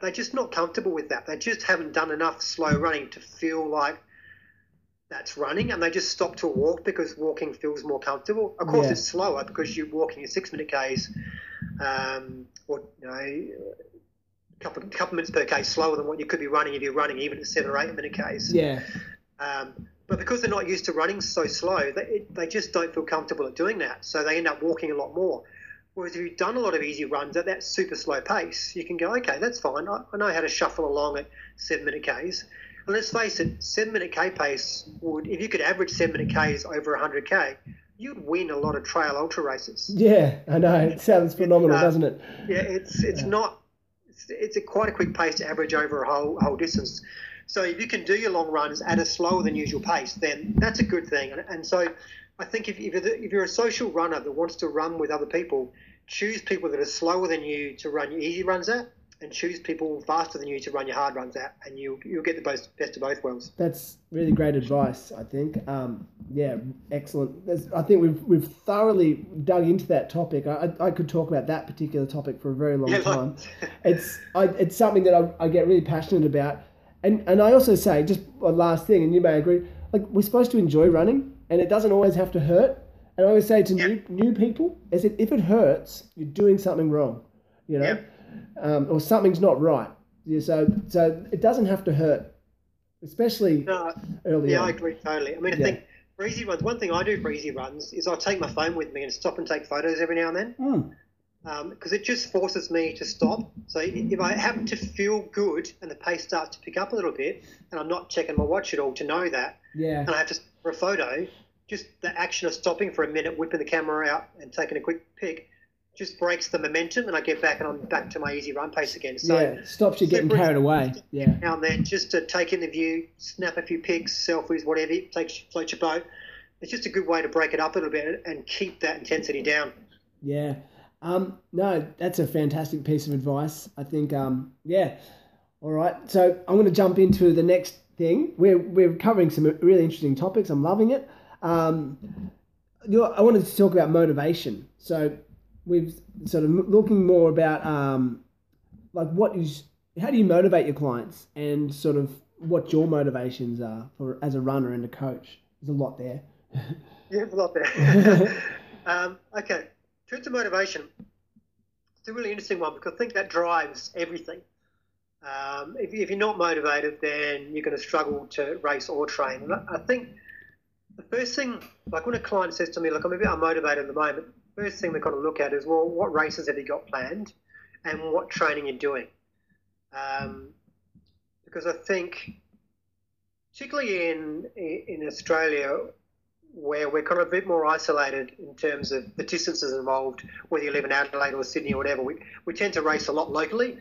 they're just not comfortable with that. They just haven't done enough slow running to feel like that's running, and they just stop to walk because walking feels more comfortable. Of course, yeah. it's slower because you're walking a six minute case, um, or you know, couple couple minutes per case slower than what you could be running if you're running even a seven or eight minute case. Yeah. Um, but because they're not used to running so slow, they, they just don't feel comfortable at doing that. So they end up walking a lot more. Whereas if you've done a lot of easy runs at that super slow pace, you can go, okay, that's fine. I, I know how to shuffle along at seven minute Ks. And let's face it, seven minute K pace would, if you could average seven minute Ks over 100K, you'd win a lot of trail ultra races. Yeah, I know. It sounds phenomenal, uh, doesn't it? Yeah, it's it's yeah. not. It's, a quite a quick pace to average over a whole whole distance. So if you can do your long runs at a slower than usual pace, then that's a good thing. And, and so I think if, if, if you're a social runner that wants to run with other people, choose people that are slower than you to run your easy runs at, and choose people faster than you to run your hard runs at, and you'll you'll get the best best of both worlds. That's really great advice. I think. Um, yeah, excellent. There's, I think we've we've thoroughly dug into that topic. I, I, I could talk about that particular topic for a very long [LAUGHS] yeah, time. it's I, it's something that I, I get really passionate about, and and I also say just a last thing, and you may agree. Like we're supposed to enjoy running and it doesn't always have to hurt. And I always say to new new people, I said, if it hurts, you're doing something wrong, you know, um, or something's not right. Yeah, so so it doesn't have to hurt, especially no, early. Yeah, on. I agree totally. I mean, I yeah. think for easy runs, one thing I do for easy runs is I take my phone with me and stop and take photos every now and then. Mm because um, it just forces me to stop. So if I happen to feel good and the pace starts to pick up a little bit, and I'm not checking my watch at all to know that, yeah, and I have to for a photo, just the action of stopping for a minute, whipping the camera out, and taking a quick pic, just breaks the momentum, and I get back and I'm back to my easy run pace again. So yeah, stops you getting carried away. Yeah. Now and then, just to take in the view, snap a few pics, selfies, whatever, take float your boat. It's just a good way to break it up a little bit and keep that intensity down. Yeah. Um, no, that's a fantastic piece of advice. I think, um, yeah. All right. So I'm going to jump into the next thing. We're, we're covering some really interesting topics. I'm loving it. Um, I wanted to talk about motivation. So we've sort of looking more about um, like what is how do you motivate your clients and sort of what your motivations are for as a runner and a coach. There's a lot there. [LAUGHS] yeah, there's a lot there. [LAUGHS] um, okay, truth to motivation. It's a really interesting one because I think that drives everything. Um, if, if, you're not motivated, then you're going to struggle to race or train. And I think the first thing, like when a client says to me, "Look, I'm a bit unmotivated at the moment," first thing they've got to look at is, well, what races have you got planned, and what training you're doing. Um, because I think, particularly in in Australia, where we're kind of a bit more isolated in terms of the distances involved, whether you live in Adelaide or Sydney or whatever, we, we tend to race a lot locally.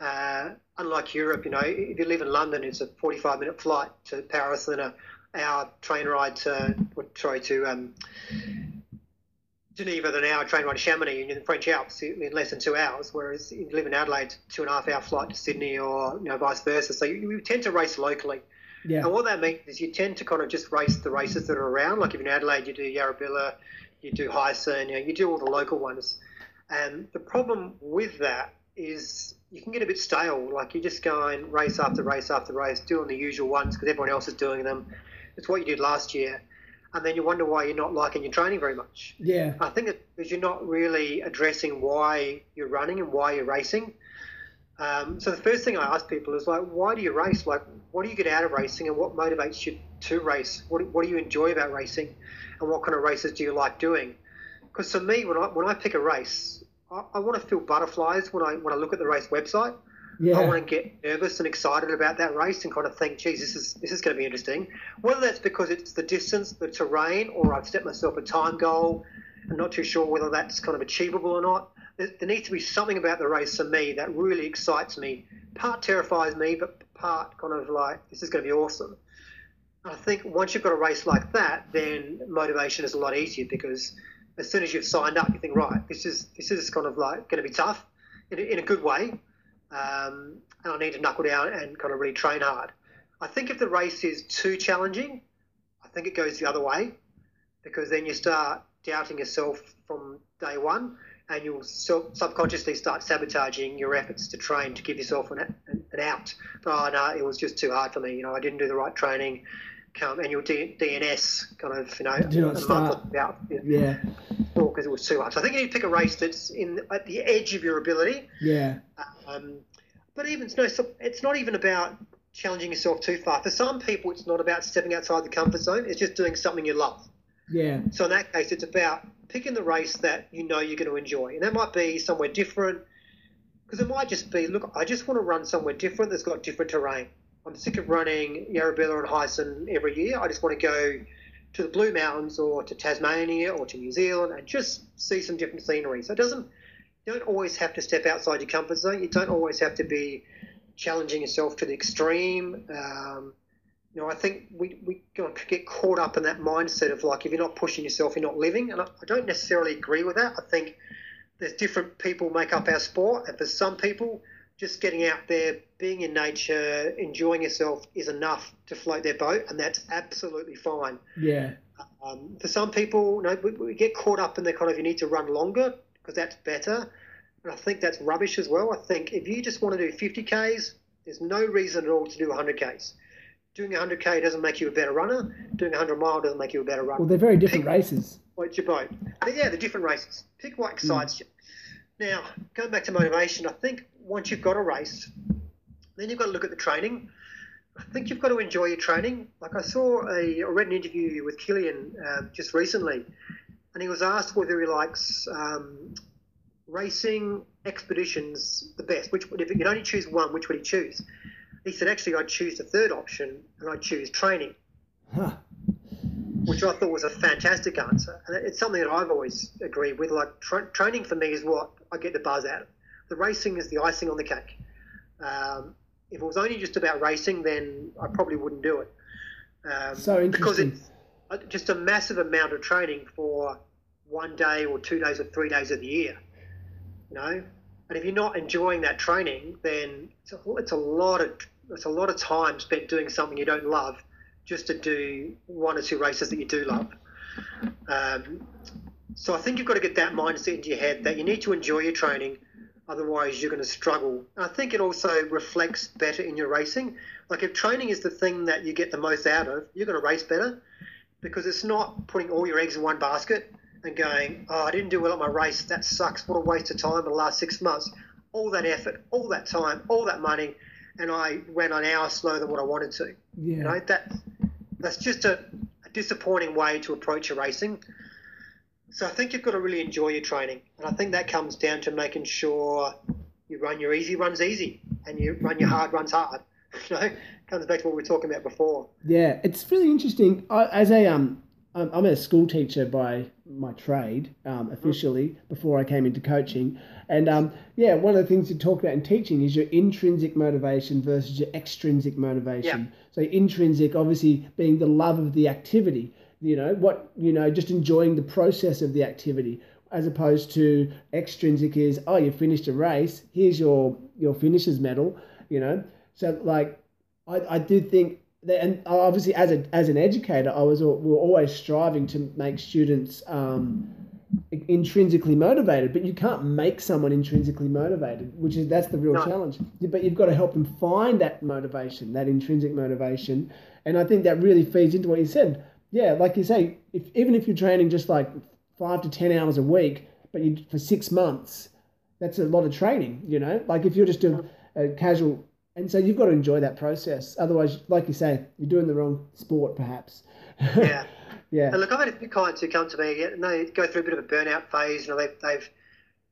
Uh, unlike Europe, you know, if you live in London, it's a 45 minute flight to Paris and a hour train ride to, sorry, to um, Geneva, then an hour train ride to Chamonix in the French Alps in less than two hours, whereas you live in Adelaide, two and a half hour flight to Sydney or you know vice versa. So you, you tend to race locally. Yeah. And what that means is you tend to kind of just race the races that are around. Like if you're in Adelaide, you do Yurrebilla, you do Heysen, you, know, you do all the local ones. And the problem with that is you can get a bit stale. Like you're just go and race after race after race, doing the usual ones because everyone else is doing them. It's what you did last year and then you wonder why you're not liking your training very much. Yeah. I think it's because you're not really addressing why you're running and why you're racing. Um, so the first thing I ask people is like, why do you race? Like, what do you get out of racing, and what motivates you to race? What, what do you enjoy about racing, and what kind of races do you like doing? Because for me, when I when I pick a race, I, I want to feel butterflies when I when I look at the race website. Yeah. I want to get nervous and excited about that race and kind of think, geez, this is this is going to be interesting. Whether that's because it's the distance, the terrain, or I've set myself a time goal. I'm not too sure whether that's kind of achievable or not. There, there needs to be something about the race for me that really excites me. Part terrifies me, but part kind of like this is going to be awesome. I think once you've got a race like that, then motivation is a lot easier because as soon as you've signed up, you think, right, this is this is kind of like going to be tough in a, in a good way um, and I need to knuckle down and kind of really train hard. I think if the race is too challenging, I think it goes the other way because then you start doubting yourself from day one and you'll subconsciously start sabotaging your efforts to train to give yourself an, an, out. Oh, no, it was just too hard for me. You know, I didn't do the right training. Come and your D, DNS kind of, you know, do a month about. Yeah. Because it was too much. I think you need to pick a race that's in at the edge of your ability. Yeah. Um, but even no, it's not even about challenging yourself too far. For some people, it's not about stepping outside the comfort zone. It's just doing something you love. Yeah. So in that case, it's about picking the race that you know you're going to enjoy, and that might be somewhere different. Because it might just be, look, I just want to run somewhere different that's got different terrain. I'm sick of running Yurrebilla and Heysen every year. I just want to go to the Blue Mountains or to Tasmania or to New Zealand and just see some different scenery. So it doesn't you don't always have to step outside your comfort zone. You don't always have to be challenging yourself to the extreme. Um, you know, I think we, we get caught up in that mindset of like, if you're not pushing yourself, you're not living. And I, I don't necessarily agree with that. I think there's different people make up our sport. And for some people, just getting out there, being in nature, enjoying yourself is enough to float their boat. And that's absolutely fine. Yeah. Um, for some people, you know, we, we, get caught up in the kind of you need to run longer because that's better. And I think that's rubbish as well. I think if you just want to do 50Ks, there's no reason at all to do 100Ks. Doing 100K doesn't make you a better runner. Doing 100 mile doesn't make you a better runner. Well, they're very different Pick races. What's your boat? Yeah, they're different races. Pick what excites mm. you. Now, going back to motivation, I think once you've got a race, then you've got to look at the training. I think you've got to enjoy your training. Like I saw a, I read an interview with Kilian um, just recently, and he was asked whether he likes um, racing expeditions the best. Which if he could only choose one, which would he choose? He said, actually, I'd choose the third option, and I'd choose training. Huh. Which I thought was a fantastic answer, and it's something that I've always agreed with. Like tra- training for me is what I get the buzz out of. The racing is the icing on the cake. Um, if it was only just about racing, then I probably wouldn't do it. Um, so interesting. Because it's just a massive amount of training for one day or two days or three days of the year. you know. And if you're not enjoying that training, then it's a, it's a lot of it's a lot of time spent doing something you don't love just to do one or two races that you do love. Um, so I think you've got to get that mindset into your head that you need to enjoy your training, otherwise you're going to struggle. I think it also reflects better in your racing. Like if training is the thing that you get the most out of, you're going to race better because it's not putting all your eggs in one basket and going, oh, I didn't do well at my race. That sucks. What a waste of time in the last six months. All that effort, all that time, all that money, and I went an hour slower than what I wanted to. Yeah. You know, that that's just a, a disappointing way to approach your racing. So I think you've got to really enjoy your training, and I think that comes down to making sure you run your easy runs easy and you run your hard runs hard. [LAUGHS] You know, comes back to what we were talking about before. Yeah, it's really interesting. I, as a um, I'm a school teacher by my trade um, officially before I came into coaching, and um, yeah, one of the things you talk about in teaching is your intrinsic motivation versus your extrinsic motivation. Yeah. So intrinsic, obviously, being the love of the activity. You know what? You know, just enjoying the process of the activity, as opposed to extrinsic is oh, you finished a race. Here's your your finisher's medal. You know, so like, I, I do think that, and obviously as a as an educator, I was we were always striving to make students um, intrinsically motivated. But you can't make someone intrinsically motivated, which is that's the real No. challenge. But you've got to help them find that motivation, that intrinsic motivation, and I think that really feeds into what you said. Yeah, like you say, if even if you're training just like five to ten hours a week, but you for six months, that's a lot of training. You know, like if you're just a, a casual, and so you've got to enjoy that process. Otherwise, like you say, you're doing the wrong sport, perhaps. [LAUGHS] Yeah. yeah. And look, I've had a few clients who come to me and they go through a bit of a burnout phase. You know, they've, they've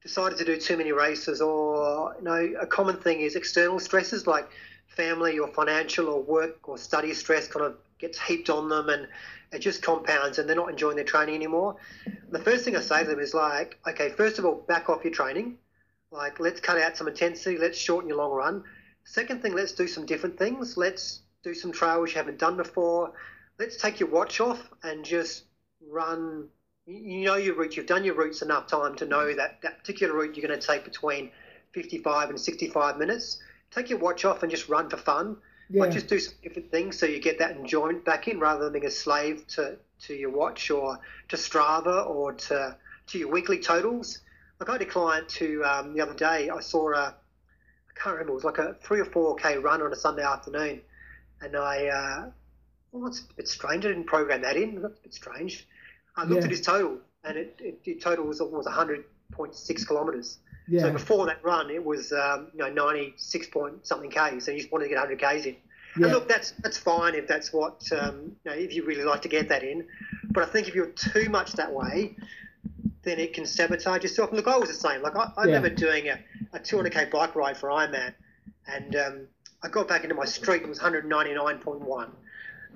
decided to do too many races, or you know, a common thing is external stresses like family or financial or work or study stress kind of gets heaped on them, and it just compounds, and they're not enjoying their training anymore. The first thing I say to them is like, okay, first of all, back off your training. Like, let's cut out some intensity. Let's shorten your long run. Second thing, let's do some different things. Let's do some trails you haven't done before. Let's take your watch off and just run. You know your route. You've done your routes enough time to know that that particular route you're going to take between 55 and 65 minutes. Take your watch off and just run for fun. Yeah. Like just do some different things so you get that enjoyment back in rather than being a slave to, to your watch or to Strava or to, to your weekly totals. Like I had a client who um, the other day I saw a, I can't remember, it was like a three or four K run on a Sunday afternoon. And I, uh, well, it's a bit strange. I didn't program that in. That's a bit strange. I looked Yeah. at his total and it, it, it total was, was 100.6 kilometres. Yeah. So before that run, it was um, you know 96 point something k. So you just wanted to get 100 k's in. Yeah. And look, that's that's fine if that's what um, you know, if you really like to get that in. But I think if you're too much that way, then it can sabotage yourself. And look, I was the same. Like I, I Yeah. remember doing a, a 200k bike ride for Ironman, and um, I got back into my street. It was 199.1.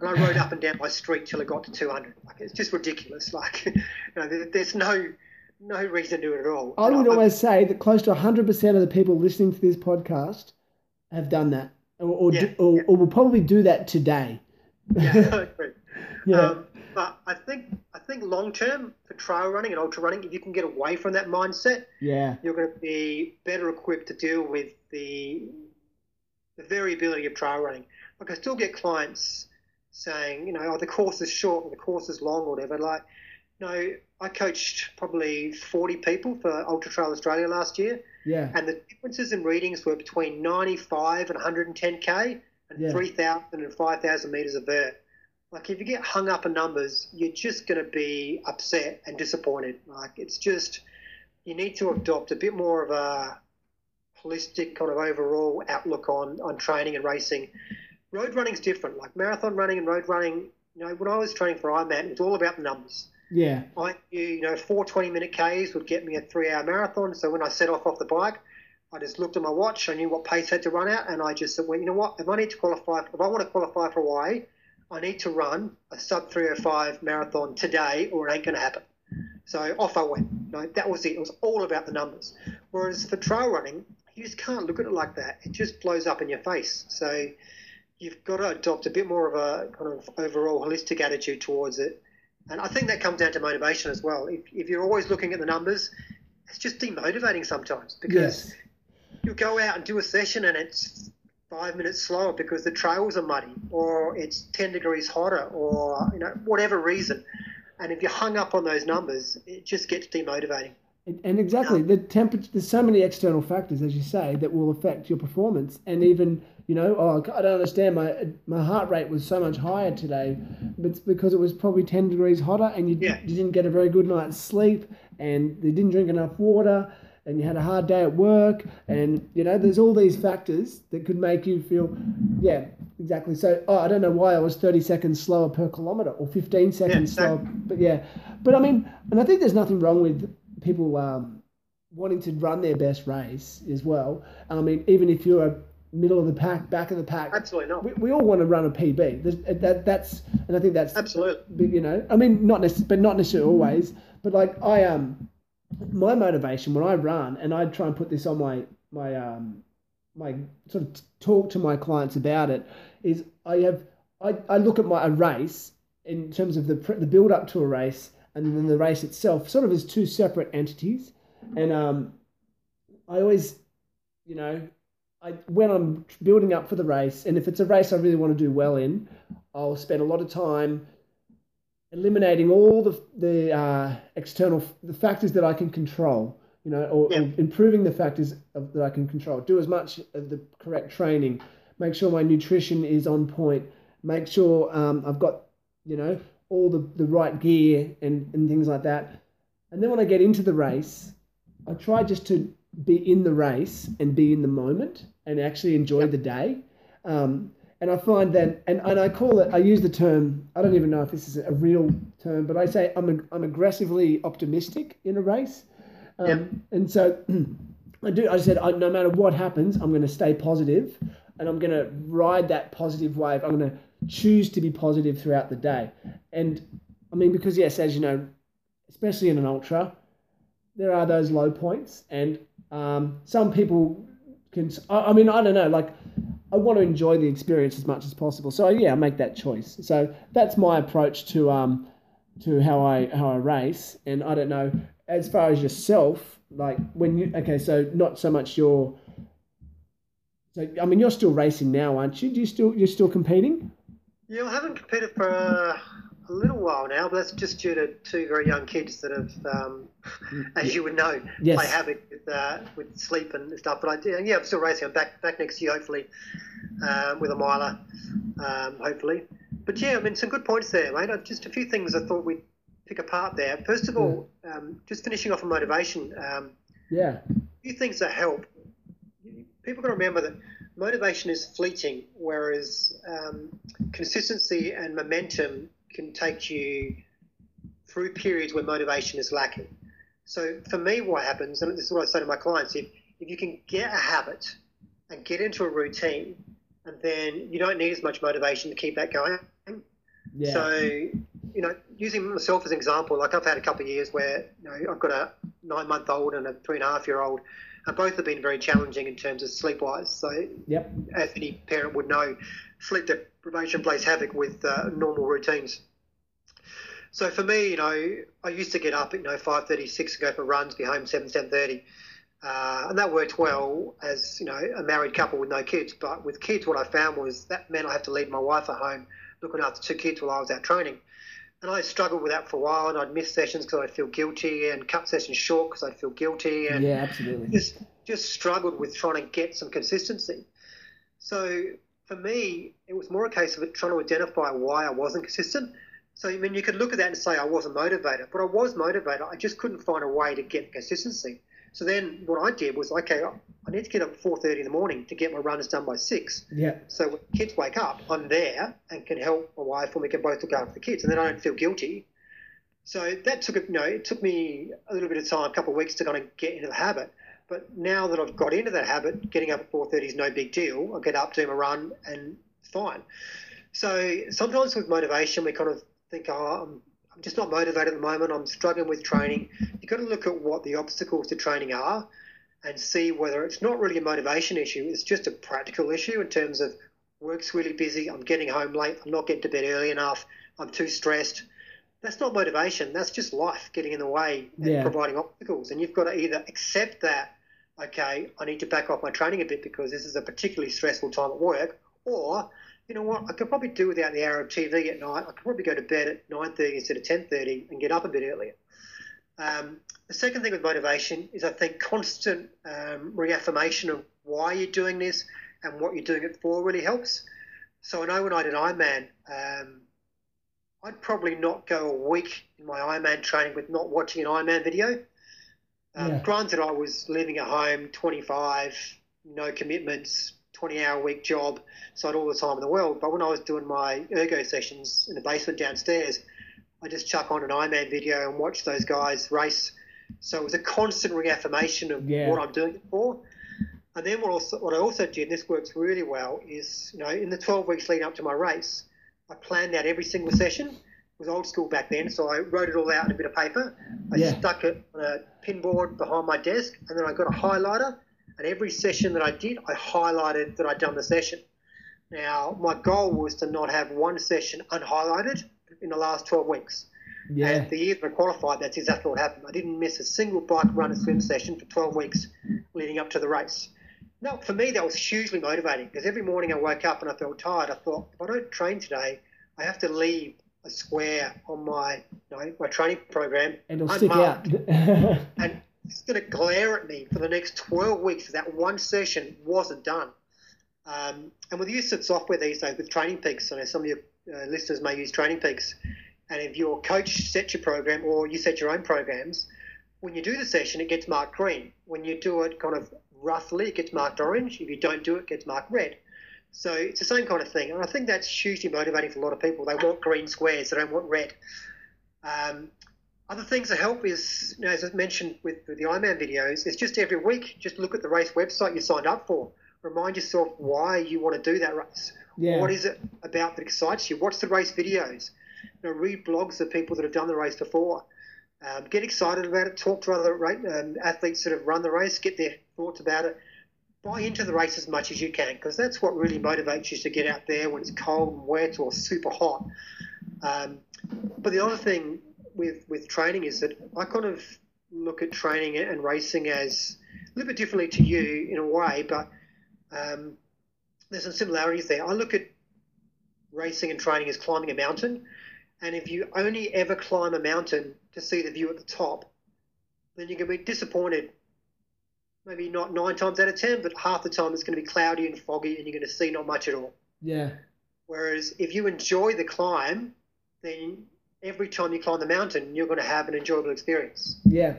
And I rode [LAUGHS] up and down my street till it got to 200. Like it's just ridiculous. Like, [LAUGHS] you know, there, there's no no reason to do it at all. I would always say that close to 100% of the people listening to this podcast have done that or, or, Yeah, do, or, yeah. or will probably do that today. yeah. [LAUGHS] Yeah. Um, but I think I think long term for trail running and ultra running, if you can get away from that mindset, yeah. you're going to be better equipped to deal with the the variability of trail running. Like I still get clients saying, you know, oh, the course is short or the course is long or whatever. Like, no, I coached probably 40 people for Ultra Trail Australia last year, Yeah. and the differences in readings were between 95 and 110k and Yeah. 3,000 and 5,000 meters of vert. Like if you get hung up in numbers, you're just going to be upset and disappointed. Like it's just you need to adopt a bit more of a holistic kind of overall outlook on on training and racing. Road running's different. Like marathon running and road running. You know, when I was training for Ironman, it was all about the numbers. Yeah. I knew, you know, four 20 minute Ks would get me a three hour marathon. So when I set off off the bike, I just looked at my watch. I knew what pace had to run at. And I just said, well, you know what? If I need to qualify, if I want to qualify for Hawaii, I need to run a sub 305 marathon today or it ain't going to happen. So off I went. You know, that was it. It was all about the numbers. Whereas for trail running, you just can't look at it like that. It just blows up in your face. So you've got to adopt a bit more of a kind of overall holistic attitude towards it. And I think that comes down to motivation as well. If, if you're always looking at the numbers, it's just demotivating sometimes because Yes. you go out and do a session and it's five minutes slower because the trails are muddy or it's 10 degrees hotter or you know whatever reason and if you're hung up on those numbers it just gets demotivating And- And exactly, the temperature. There's so many external factors, as you say, that will affect your performance. And even, you know, oh, I don't understand. My my heart rate was so much higher today, but it's because it was probably ten degrees hotter, and you, Yeah. you didn't get a very good night's sleep, and you didn't drink enough water, and you had a hard day at work, and you know, there's all these factors that could make you feel, yeah, exactly. So, oh, I don't know why I was 30 seconds slower per kilometer or 15 seconds Yeah, slower, but yeah, but I mean, and I think there's nothing wrong with people um, wanting to run their best race as well. I mean, even if you're a middle of the pack, back of the pack, absolutely not we, we all want to run a PB. There's, that that's, and I think that's absolutely you know, I mean, not necessarily, but not necessarily always. But like I um, my motivation when I run, and I try and put this on my my um my sort of talk to my clients about it, is I have I, I look at my a race in terms of the the build up to a race and then the race itself, sort of as two separate entities, and um, I always, you know, I when I'm building up for the race, and if it's a race I really want to do well in, I'll spend a lot of time eliminating all the the uh, external the factors that I can control, you know, or, Yeah. improving the factors of, that I can control. Do as much of the correct training. Make sure my nutrition is on point. Make sure um, I've got, you know, all the, the right gear and, and things like that. And then when I get into the race, I try just to be in the race and be in the moment and actually enjoy the day. Um, and I find that, and, and I call it, I use the term, I don't even know if this is a real term, but I say I'm, I'm aggressively optimistic in a race. Um, Yep. And so [CLEARS THROAT] I do, I said, I, no matter what happens, I'm going to stay positive and I'm going to ride that positive wave. I'm going to choose to be positive throughout the day. And I mean, because, yes, as you know, especially in an ultra, there are those low points, and um, some people can. I, I mean, I don't know. Like, I want to enjoy the experience as much as possible. So yeah, I make that choice. So that's my approach to um to how I how I race. And I don't know as far as yourself, like when you okay, so not so much your. So I mean, you're still racing now, aren't you? Do you still you're still competing? Yeah, I haven't competed for uh, a little while now, but that's just due to two very young kids that have, um, [LAUGHS] as you would know, Yes. play havoc with, uh, with sleep and stuff. But I do, yeah, I'm still racing. I'm back back next year, hopefully, um, with a miler, um, hopefully. But yeah, I mean, some good points there, mate. Uh, Just a few things I thought we'd pick apart there. First of all, um, just finishing off on motivation. Um, Yeah. a few things that help. People got to remember that motivation is fleeting, whereas um, consistency and momentum can take you through periods where motivation is lacking. So for me, what happens, and this is what I say to my clients, if, if you can get a habit and get into a routine, and then you don't need as much motivation to keep that going. Yeah. So, you know, using myself as an example, like I've had a couple of years where you know I've got a nine month old and a three and a half year old, and both have been very challenging in terms of sleep wise. So, yep. as any parent would know, sleep deprivation plays havoc with uh, normal routines. So for me, you know, I used to get up at you know five thirty six and go for runs, be home seven seven thirty. Uh, and that worked well as you know a married couple with no kids. But with kids, what I found was that meant I had to leave my wife at home looking after two kids while I was out training. And I struggled with that for a while, and I'd miss sessions because I'd feel guilty, and cut sessions short because I'd feel guilty, and Yeah, absolutely. just just struggled with trying to get some consistency. So for me, it was more a case of trying to identify why I wasn't consistent. So I mean, you could look at that and say I wasn't motivated, but I was motivated. I just couldn't find a way to get consistency. So then what I did was, okay, I need to get up at 4.30 in the morning to get my runs done by 6. Yeah. So when kids wake up, I'm there and can help my wife and we can both look after the kids and then I don't feel guilty. So that took, you know, it took me a little bit of time, a couple of weeks to kind of get into the habit. But now that I've got into that habit, getting up at 4.30 is no big deal. I get up, do my run and fine. So sometimes with motivation, we kind of think, oh, I'm, I'm just not motivated at the moment. I'm struggling with training. You've got to look at what the obstacles to training are and see whether it's not really a motivation issue. It's just a practical issue in terms of work's really busy. I'm getting home late. I'm not getting to bed early enough. I'm too stressed. that's not motivation. That's just life getting in the way and Yeah. providing obstacles. And you've got to either accept that, okay, I need to back off my training a bit because this is a particularly stressful time at work, or you know what, I could probably do without the hour of TV at night. I could probably go to bed at nine thirty instead of ten thirty and get up a bit earlier. Um, the second thing with motivation is I think constant um, reaffirmation of why you're doing this and what you're doing it for really helps. So I know when I did Ironman, um, I'd probably not go a week in my Ironman training with not watching an Ironman video. Um, Yeah. Granted, I was living at home, 25, no commitments, 20 hour week job, so I had all the time in the world. But when I was doing my ergo sessions in the basement downstairs, I just chuck on an Ironman video and watch those guys race. So it was a constant reaffirmation of Yeah. what I'm doing it for. And then what, also, what I also did, and this works really well, is you know in the 12 weeks leading up to my race, I planned out every single session. Was old school back then, so I wrote it all out in a bit of paper. I Yeah. stuck it on a pinboard behind my desk, and then I got a highlighter. And every session that I did, I highlighted that I'd done the session. Now, my goal was to not have one session unhighlighted in the last 12 weeks. Yeah. And the year that I qualified, that's exactly what happened. I didn't miss a single bike, run, and swim session for 12 weeks leading up to the race. Now, for me, that was hugely motivating because every morning I woke up and I felt tired. I thought, if I don't train today, I have to leave a square on my, you know, my training program And it'll stick out. unmarked. [LAUGHS] and it's going to glare at me for the next 12 weeks if that one session wasn't done. Um, and with the use of software these days, with Training Peaks, I know some of your uh, listeners may use Training Peaks, and if your coach sets your program or you set your own programs, when you do the session, it gets marked green. When you do it kind of roughly, it gets marked orange. If you don't do it, it gets marked red. So it's the same kind of thing. And I think that's hugely motivating for a lot of people. They want green squares, they don't want red. Um, other things that help is, you know, as I mentioned with, with the Ironman videos, is just every week, just look at the race website you signed up for. Remind yourself why you want to do that race. Yeah. What is it about that excites you? Watch the race videos. You know, read blogs of people that have done the race before. Um, get excited about it. Talk to other um, athletes that have run the race. Get their thoughts about it. Buy into the race as much as you can because that's what really motivates you to get out there when it's cold and wet or super hot. Um, but the other thing with with training is that I kind of look at training and racing as a little bit differently to you in a way, but um, there's some similarities there. I look at racing and training as climbing a mountain, and if you only ever climb a mountain to see the view at the top, then you're going to be disappointed. Maybe not nine times out of ten, but half the time it's going to be cloudy and foggy, and you're going to see not much at all. Yeah. Whereas if you enjoy the climb, then every time you climb the mountain, you're going to have an enjoyable experience. Yeah.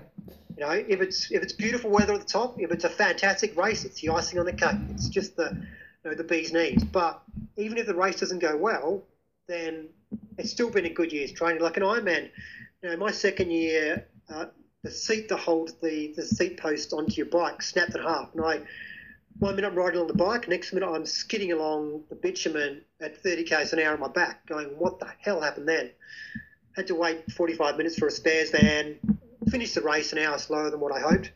You know, if it's if it's beautiful weather at the top, if it's a fantastic race, it's the icing on the cake. It's just the you know, the bee's knees. But even if the race doesn't go well, then it's still been a good year's training. Like an Ironman, you know, my second year, uh, the seat that holds the, the seat post onto your bike snapped in half, and I one minute I'm riding on the bike, next minute I'm skidding along the bitumen at 30 k's an hour on my back, going, what the hell happened then? Had to wait 45 minutes for a spares van, finished the race an hour slower than what I hoped.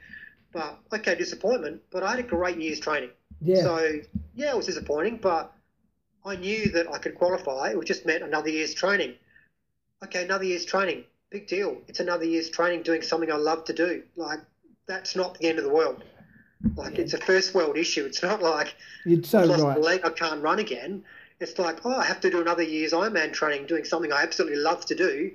But okay, disappointment. But I had a great year's training. Yeah. So yeah, it was disappointing, but I knew that I could qualify. It just meant another year's training. Okay, another year's training. Big deal. It's another year's training doing something I love to do. Like that's not the end of the world. Like it's a first world issue. It's not like You're so right. leg, I can't run again. It's like, oh, I have to do another year's Ironman training, doing something I absolutely love to do,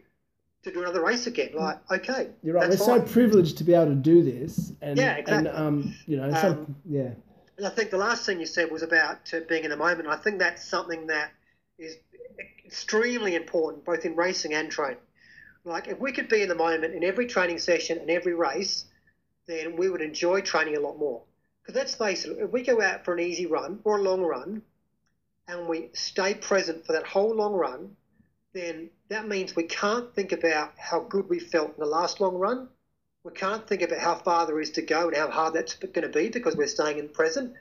to do another race again. Like, okay, You're right. We're so privileged to be able to do this, and Yeah, and exactly. um, you know, Um, yeah, And I think the last thing you said was about uh, being in the moment. I think that's something that is extremely important, both in racing and training. Like, if we could be in the moment in every training session and every race, then we would enjoy training a lot more. Because let's face it, if we go out for an easy run or a long run, and we stay present for that whole long run, then that means we can't think about how good we felt in the last long run. We can't think about how far there is to go and how hard that's going to be because we're staying in the present.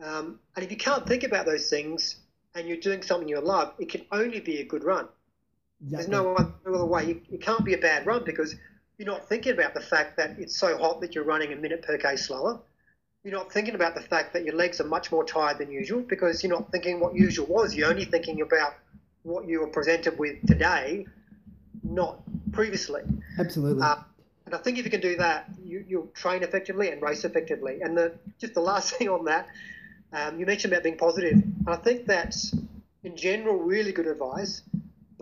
Um, and if you can't think about those things and you're doing something you love, it can only be a good run. There's exactly. no other, no other way. You, it can't be a bad run because you're not thinking about the fact that it's so hot that you're running a minute per k slower. You're not thinking about the fact that your legs are much more tired than usual because you're not thinking what usual was. You're only thinking about what you were presented with today not previously. Absolutely. Uh, and I think if you can do that, you, you'll train effectively and race effectively. And the, just the last [LAUGHS] thing on that, um, you mentioned about being positive. And I think that's, in general, really good advice.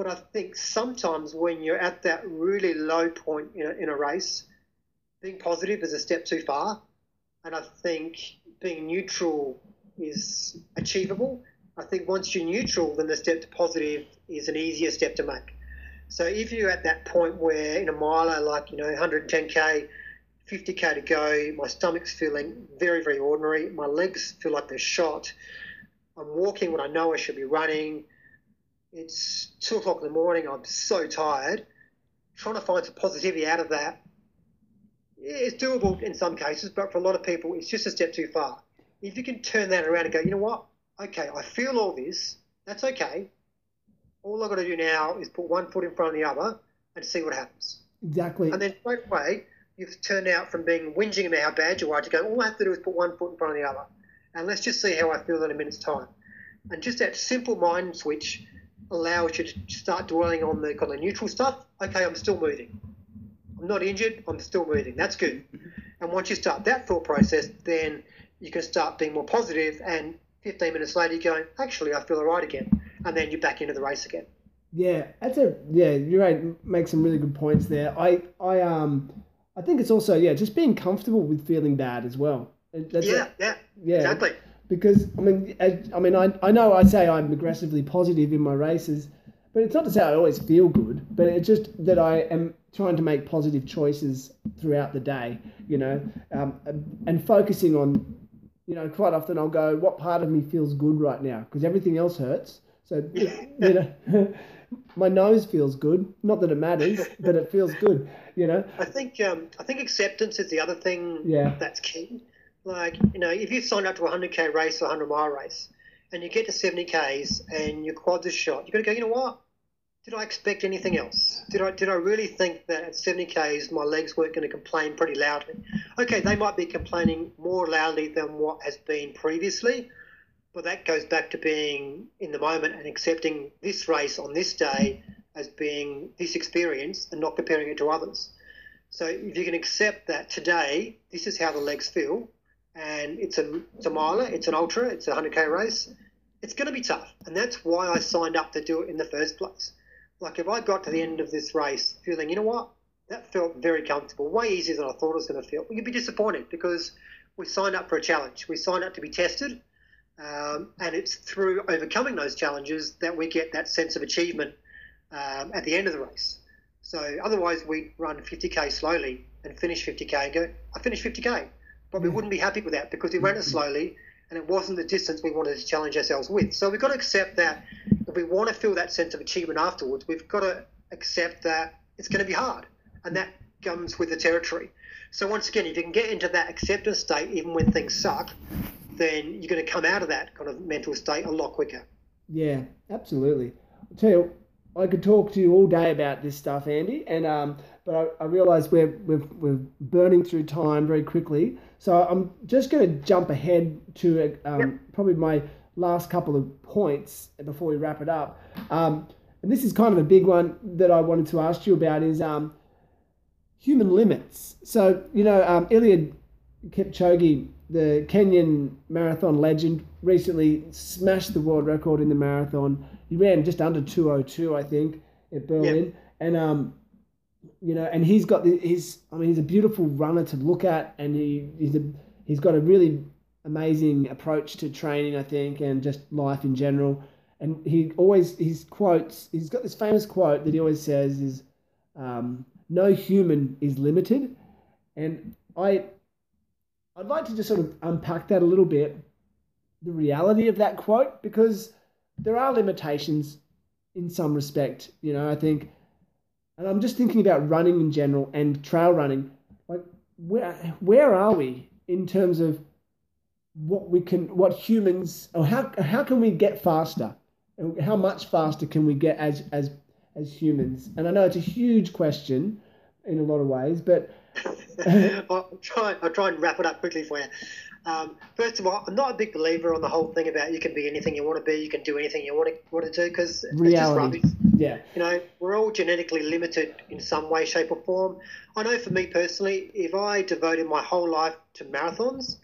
But I think sometimes when you're at that really low point in a, in a race, being positive is a step too far. And I think being neutral is achievable. I think once you're neutral, then the step to positive is an easier step to make. So if you're at that point where in a miler, like, you know, 110K, 50K to go, my stomach's feeling very, very ordinary, my legs feel like they're shot, I'm walking when I know I should be running, it's two o'clock in the morning, I'm so tired, trying to find some positivity out of that it's doable in some cases, but for a lot of people, it's just a step too far. If you can turn that around and go, you know what? Okay, I feel all this. That's okay all I've got to do now is put one foot in front of the other and see what happens. Exactly. And then straight away, you've turned out from being whinging about how bad you are to go, all I have to do is put one foot in front of the other. And let's just see how I feel in a minute's time. And just that simple mind switch allows you to start dwelling on the kind of neutral stuff. Okay, I'm still moving. I'm not injured, I'm still moving. That's good. And once you start that thought process, then you can start being more positive and 15 minutes later you're going, actually, I feel all right again and then you're back into the race again. Yeah, that's a yeah. You're right. Make some really good points there. I I um I think it's also yeah just being comfortable with feeling bad as well. That's yeah, a, yeah, yeah, exactly. Because I mean, I, I mean, I I know I say I'm aggressively positive in my races, but it's not to say I always feel good. But it's just that I am trying to make positive choices throughout the day. You know, um, and focusing on, you know, quite often I'll go, what part of me feels good right now? Because everything else hurts so [LAUGHS] you know, [LAUGHS] my nose feels good. Not that it matters, but it feels good. You know. I think um, I think acceptance is the other thing. Yeah. That's key. Like you know, if you sign up to a hundred k race or a hundred mile race, and you get to seventy k's and your quads are shot, you got to go. You know what? Did I expect anything else? Did I did I really think that at 70 k's my legs weren't going to complain pretty loudly? Okay, they might be complaining more loudly than what has been previously, but that goes back to being in the moment and accepting this race on this day as being this experience and not comparing it to others. So if you can accept that today, this is how the legs feel, and it's a, it's a miler, it's an ultra, it's a 100k race, it's going to be tough. And that's why I signed up to do it in the first place. Like if I got to the end of this race feeling, you know what, that felt very comfortable, way easier than I thought it was going to feel, you'd be disappointed because we signed up for a challenge. We signed up to be tested um, and it's through overcoming those challenges that we get that sense of achievement um, at the end of the race. So otherwise, we run 50k slowly and finish 50k and go, I finished 50k. But we wouldn't be happy with that because we ran it slowly and it wasn't the distance we wanted to challenge ourselves with. So we've got to accept that if we want to feel that sense of achievement afterwards, we've got to accept that it's going to be hard. And that comes with the territory. So once again, if you can get into that acceptance state, even when things suck, then you're going to come out of that kind of mental state a lot quicker. Yeah, absolutely. I'll tell you, I could talk to you all day about this stuff, Andy, and um, but I, I realise we're, we're we're burning through time very quickly, so I'm just going to jump ahead to um, yep. probably my last couple of points before we wrap it up. Um, and this is kind of a big one that I wanted to ask you about is um, human limits. So you know, um, Eliud Kipchoge the Kenyan marathon legend, recently smashed the world record in the marathon. He ran just under 202, I think, at Berlin. Yep. And um, you know, and he's got the, he's I mean he's a beautiful runner to look at, and he he's a he's got a really amazing approach to training, I think, and just life in general. And he always his quotes he's got this famous quote that he always says is, um, "No human is limited," and I I'd like to just sort of unpack that a little bit, the reality of that quote, because there are limitations in some respect. You know, I think, and I'm just thinking about running in general and trail running. Like, where where are we in terms of what we can, what humans, or how how can we get faster? and How much faster can we get as as as humans? And I know it's a huge question in a lot of ways, but [LAUGHS] I'll try. I'll try and wrap it up quickly for you. Um, first of all, I'm not a big believer on the whole thing about you can be anything you want to be, you can do anything you want to want to do because it's just rubbish. Yeah. You know, we're all genetically limited in some way, shape, or form. I know for me personally, if I devoted my whole life to marathons,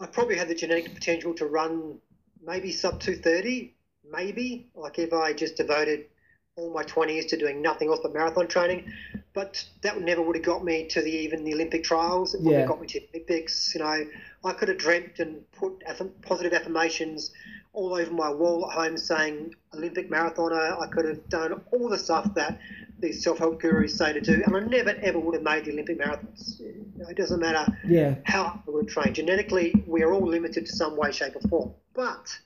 I probably had the genetic potential to run maybe sub 230, maybe. Like if I just devoted all my 20s to doing nothing else but marathon training. But that never would have got me to the even the Olympic trials. It wouldn't Yeah. have got me to the Olympics. You know, I could have dreamt and put positive affirmations all over my wall at home saying Olympic marathoner. I could have done all the stuff that these self-help gurus say to do, and I never ever would have made the Olympic marathons. It doesn't matter Yeah. how I would train. Genetically, we are all limited to some way, shape, or form. But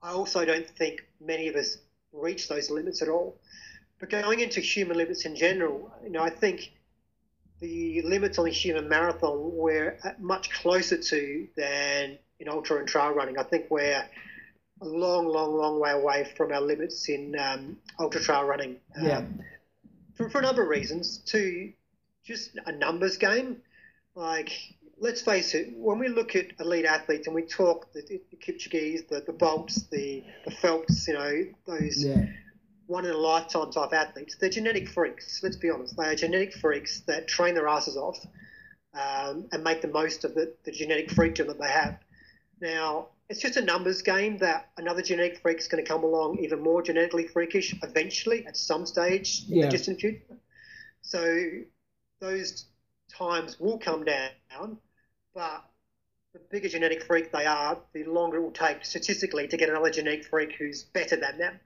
I also don't think many of us reach those limits at all. But going into human limits in general, you know, I think the limits on the human marathon we're much closer to than in ultra and trail running. I think we're a long, long, long way away from our limits in um, ultra trail running. Yeah. Um, for, for a number of reasons. To just a numbers game. Like, let's face it, when we look at elite athletes and we talk the, the Kipchoge's, the, the Bolts, the, the Phelps, you know, those Yeah. one in a lifetime type athletes, they're genetic freaks. Let's be honest. They are genetic freaks that train their asses off um, and make the most of the, the genetic freakdom that they have. Now, it's just a numbers game that another genetic freak is going to come along even more genetically freakish eventually at some stage in the distant future. So those times will come down, but the bigger genetic freak they are, the longer it will take statistically to get another genetic freak who's better than them.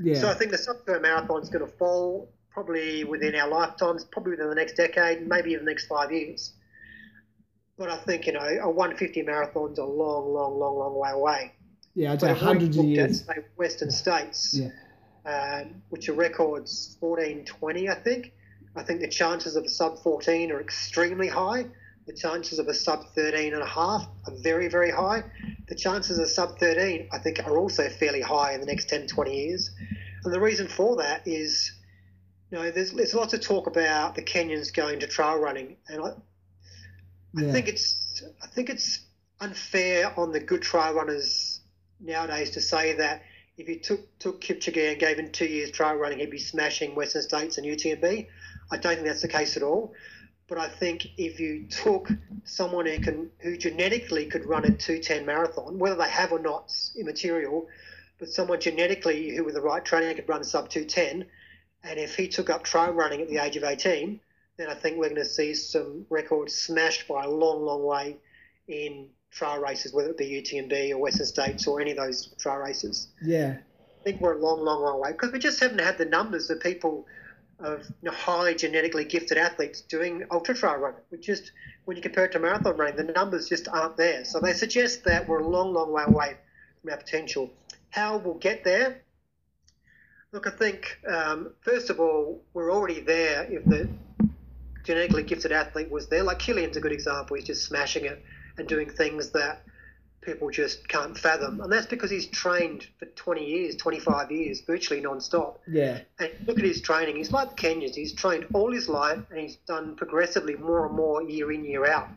Yeah. So I think the sub-2 marathon is going to fall probably within our lifetimes, probably within the next decade, maybe even the next five years. But I think, you know, a 150 marathon's a long, long, long, long way away. yeah. I'd But say if we hundreds of looked at, years. say, Western states, Yeah. um, which are records 14, 20, I think, I think the chances of a sub 14 are extremely high. The chances of a sub 13 and a half are very, very high. The chances of sub 13, I think, are also fairly high in the next 10, 20 years. And the reason for that is, you know, there's, there's lots of talk about the Kenyans going to trail running. And I, I think it's I think it's unfair on the good trail runners nowadays to say that if you took took Kipchoge and gave him two years trail running, he'd be smashing Western States and UTMB. I don't think that's the case at all. But I think if you took someone who can who genetically could run a two ten marathon, whether they have or not, is immaterial. But someone genetically who with the right training could run a sub two ten, and if he took up trail running at the age of eighteen, then I think we're going to see some records smashed by a long, long way in trail races, whether it be UTMB or Western States or any of those trail races. Yeah. I think we're a long, long, long way because we just haven't had the numbers of people of highly genetically gifted athletes doing ultra trail running. which just, when you compare it to marathon running, the numbers just aren't there. So they suggest that we're a long, long way away from our potential. How we'll get there? Look, I think um, first of all, we're already there if the genetically gifted athlete was there. Like Kilian's a good example. He's just smashing it and doing things that people just can't fathom. And that's because he's trained for 20 years, 25 years, virtually non-stop. Yeah. And look at his training. He's like the Kenyans. He's trained all his life and he's done progressively more and more year in, year out.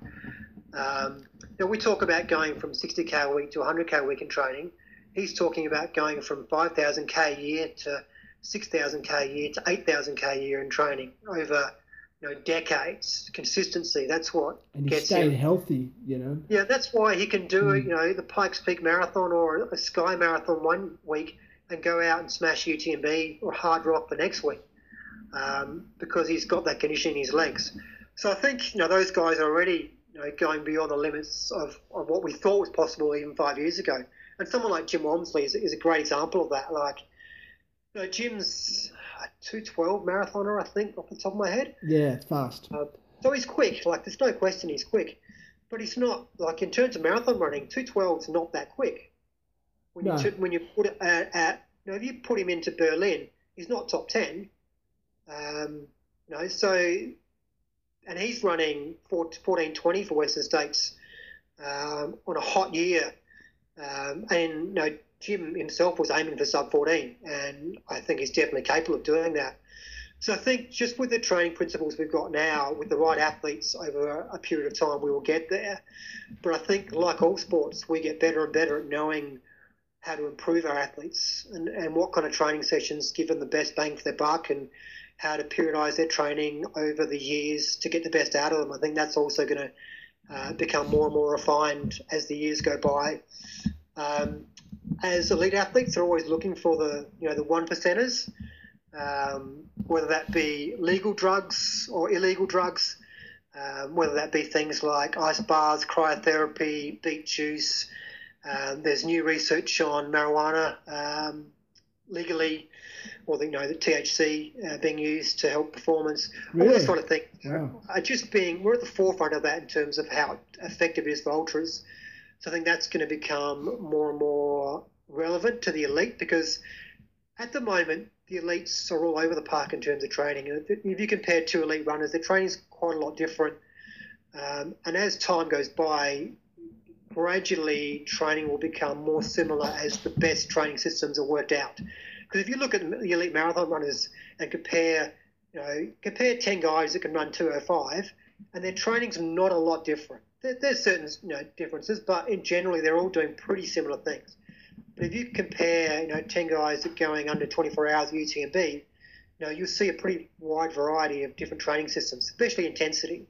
Um, now, we talk about going from 60k a week to 100k a week in training. He's talking about going from 5,000k a year to 6,000k a year to 8,000k a year in training over you know decades. Consistency. That's what And gets stayed him. healthy, you know. Yeah, that's why he can do Mm. it. You know, the Pikes Peak Marathon or a Sky Marathon one week and go out and smash UTMB or Hardrock the next week um, because he's got that condition in his legs. So I think you know those guys are already you know going beyond the limits of, of what we thought was possible even five years ago. And someone like Jim Walmsley is, is a great example of that. Like, you know, Jim's a 212 marathoner, I think, off the top of my head. Yeah, it's fast. Uh, so he's quick. Like there's no question he's quick, but he's not like in terms of marathon running. Two twelve is not that quick. When No. you when you put it at, at you know if you put him into Berlin, he's not top ten. Um, you know so, and he's running 14, 20 for Western States um, on a hot year, um, and you know Jim himself was aiming for sub fourteen, and I think he's definitely capable of doing that. So I think just with the training principles we've got now, with the right athletes over a period of time, we will get there. But I think, like all sports, we get better and better at knowing how to improve our athletes and, and what kind of training sessions give them the best bang for their buck and how to periodise their training over the years to get the best out of them. I think that's also going to uh, become more and more refined as the years go by. Um, as elite athletes, they're always looking for the you know the one percenters, um, whether that be legal drugs or illegal drugs, um, whether that be things like ice baths, cryotherapy, beet juice. Um, there's new research on marijuana um, legally, or the, you know the THC uh, being used to help performance. Really? All this sort of thing. Wow. Uh, just being we're at the forefront of that in terms of how effective it is for ultras. So I think that's going to become more and more relevant to the elite because at the moment the elites are all over the park in terms of training. If you compare two elite runners, their training is quite a lot different. Um, and as time goes by, gradually training will become more similar as the best training systems are worked out. Because if you look at the elite marathon runners and compare, you know, compare ten guys that can run 205, and their training's not a lot different. There, there's certain you know differences, but in generally they're all doing pretty similar things. But if you compare, you know, ten guys that are going under 24 hours of UTMB, you know, you'll see a pretty wide variety of different training systems, especially intensity.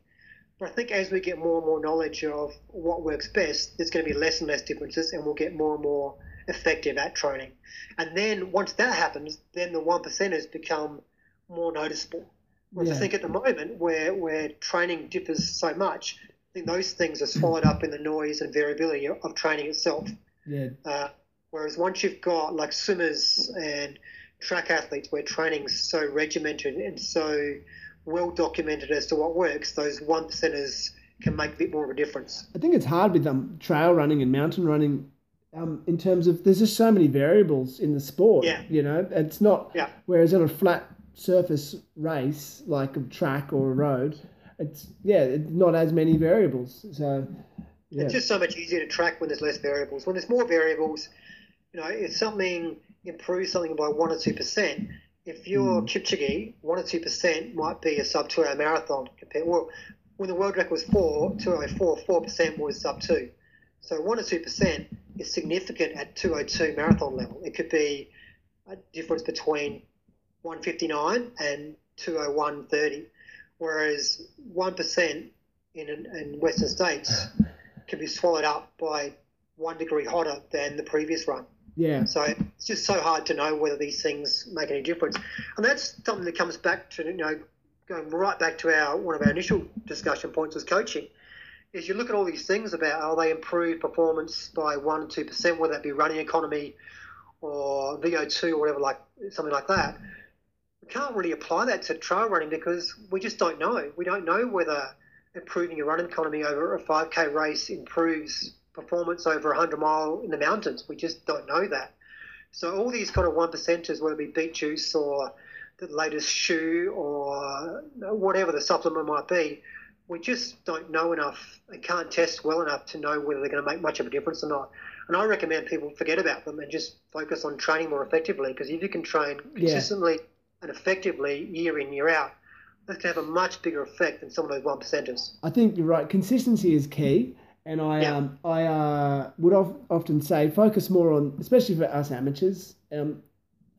But I think as we get more and more knowledge of what works best, there's going to be less and less differences, and we'll get more and more effective at training. And then once that happens, then the one percenters become more noticeable. Whereas Yeah. I think at the moment, where where training differs so much, think those things are swallowed up in the noise and variability of, training itself. Yeah. Uh, whereas once you've got like swimmers and track athletes where training's so regimented and so well documented as to what works, those one percenters can make a bit more of a difference. I think it's hard with um, trail running and mountain running um, in terms of there's just so many variables in the sport. Yeah. You know, it's not. Yeah. Whereas on a flat surface race like a track or a road, it's yeah, it's not as many variables. So yeah, It's just so much easier to track when there's less variables. When there's more variables, you know, if something improves something by one or two percent, if you're hmm. Kipchoge, one or two percent might be a sub two hour marathon compared. Well, when the world record was four, two oh four, four percent was sub two. So one or two percent is significant at two oh two marathon level. It could be a difference between one fifty nine and two oh one thirty, whereas one percent in in Western states [LAUGHS] can be swallowed up by one degree hotter than the previous run. yeah, So it's just so hard to know whether these things make any difference. And that's something that comes back to, you know, going right back to our one of our initial discussion points was coaching. Is you look at all these things about how they improve performance by one or two percent, whether that be running economy or VO2 or whatever, like something like that. Can't really apply that to trail running because we just don't know. We don't know whether improving your running economy over a 5k race improves performance over a 100 mile in the mountains. We just don't know that. So all these kind of one percenters, whether it be beet juice or the latest shoe or whatever the supplement might be, we just don't know enough and can't test well enough to know whether they're going to make much of a difference or not. And I recommend people forget about them and just focus on training more effectively because if you can train Yeah. And effectively year in, year out, that's going to have a much bigger effect than some of those one percenters. I think you're right. Consistency is key, and I Yeah. um I uh, would of, often say focus more on, especially for us amateurs, um,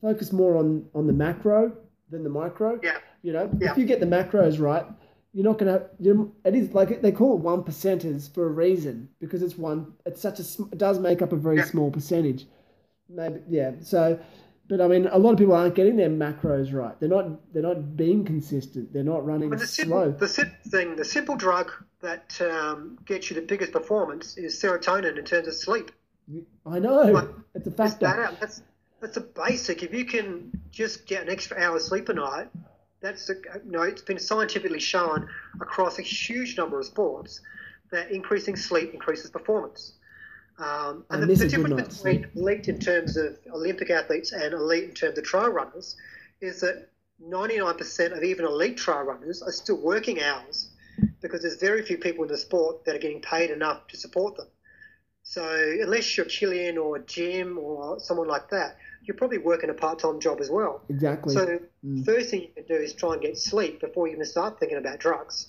focus more on on the macro than the micro. Yeah. You know, Yeah. if you get the macros right, you're not gonna. You're, it is like they call it one percenters for a reason because it's one. It's such a. It does make up a very Yeah. small percentage. Maybe yeah. So. But I mean, a lot of people aren't getting their macros right. They're not. They're not being consistent. They're not running But the slow. simple, the simple thing, the simple drug that um, gets you the biggest performance is serotonin in terms of sleep. I know. Like, it's a Just that out. That's that's a basic. If you can just get an extra hour of sleep a night, that's a, you know it's been scientifically shown across a huge number of sports that increasing sleep increases performance. Um, and the, the difference between elite in terms of Olympic athletes and elite in terms of trail runners is that 99% of even elite trail runners are still working hours because there's very few people in the sport that are getting paid enough to support them. So unless you're Kilian or Jim or someone like that, you're probably working a part-time job as well. Exactly. So first thing you can do is try and get sleep before you even start thinking about drugs,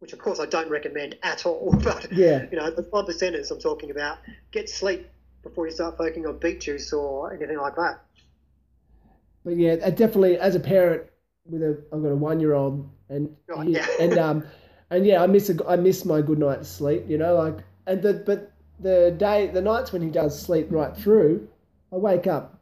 which of course I don't recommend at all. [LAUGHS] But Yeah. you know, the five percenters I'm talking about, get sleep before you start focusing on beet juice or anything like that. But yeah, I definitely as a parent with a I've got a one year old and Oh, yeah. and um and yeah I miss a, I miss my good night's sleep you know like and the but the day the nights when he does sleep right through I wake up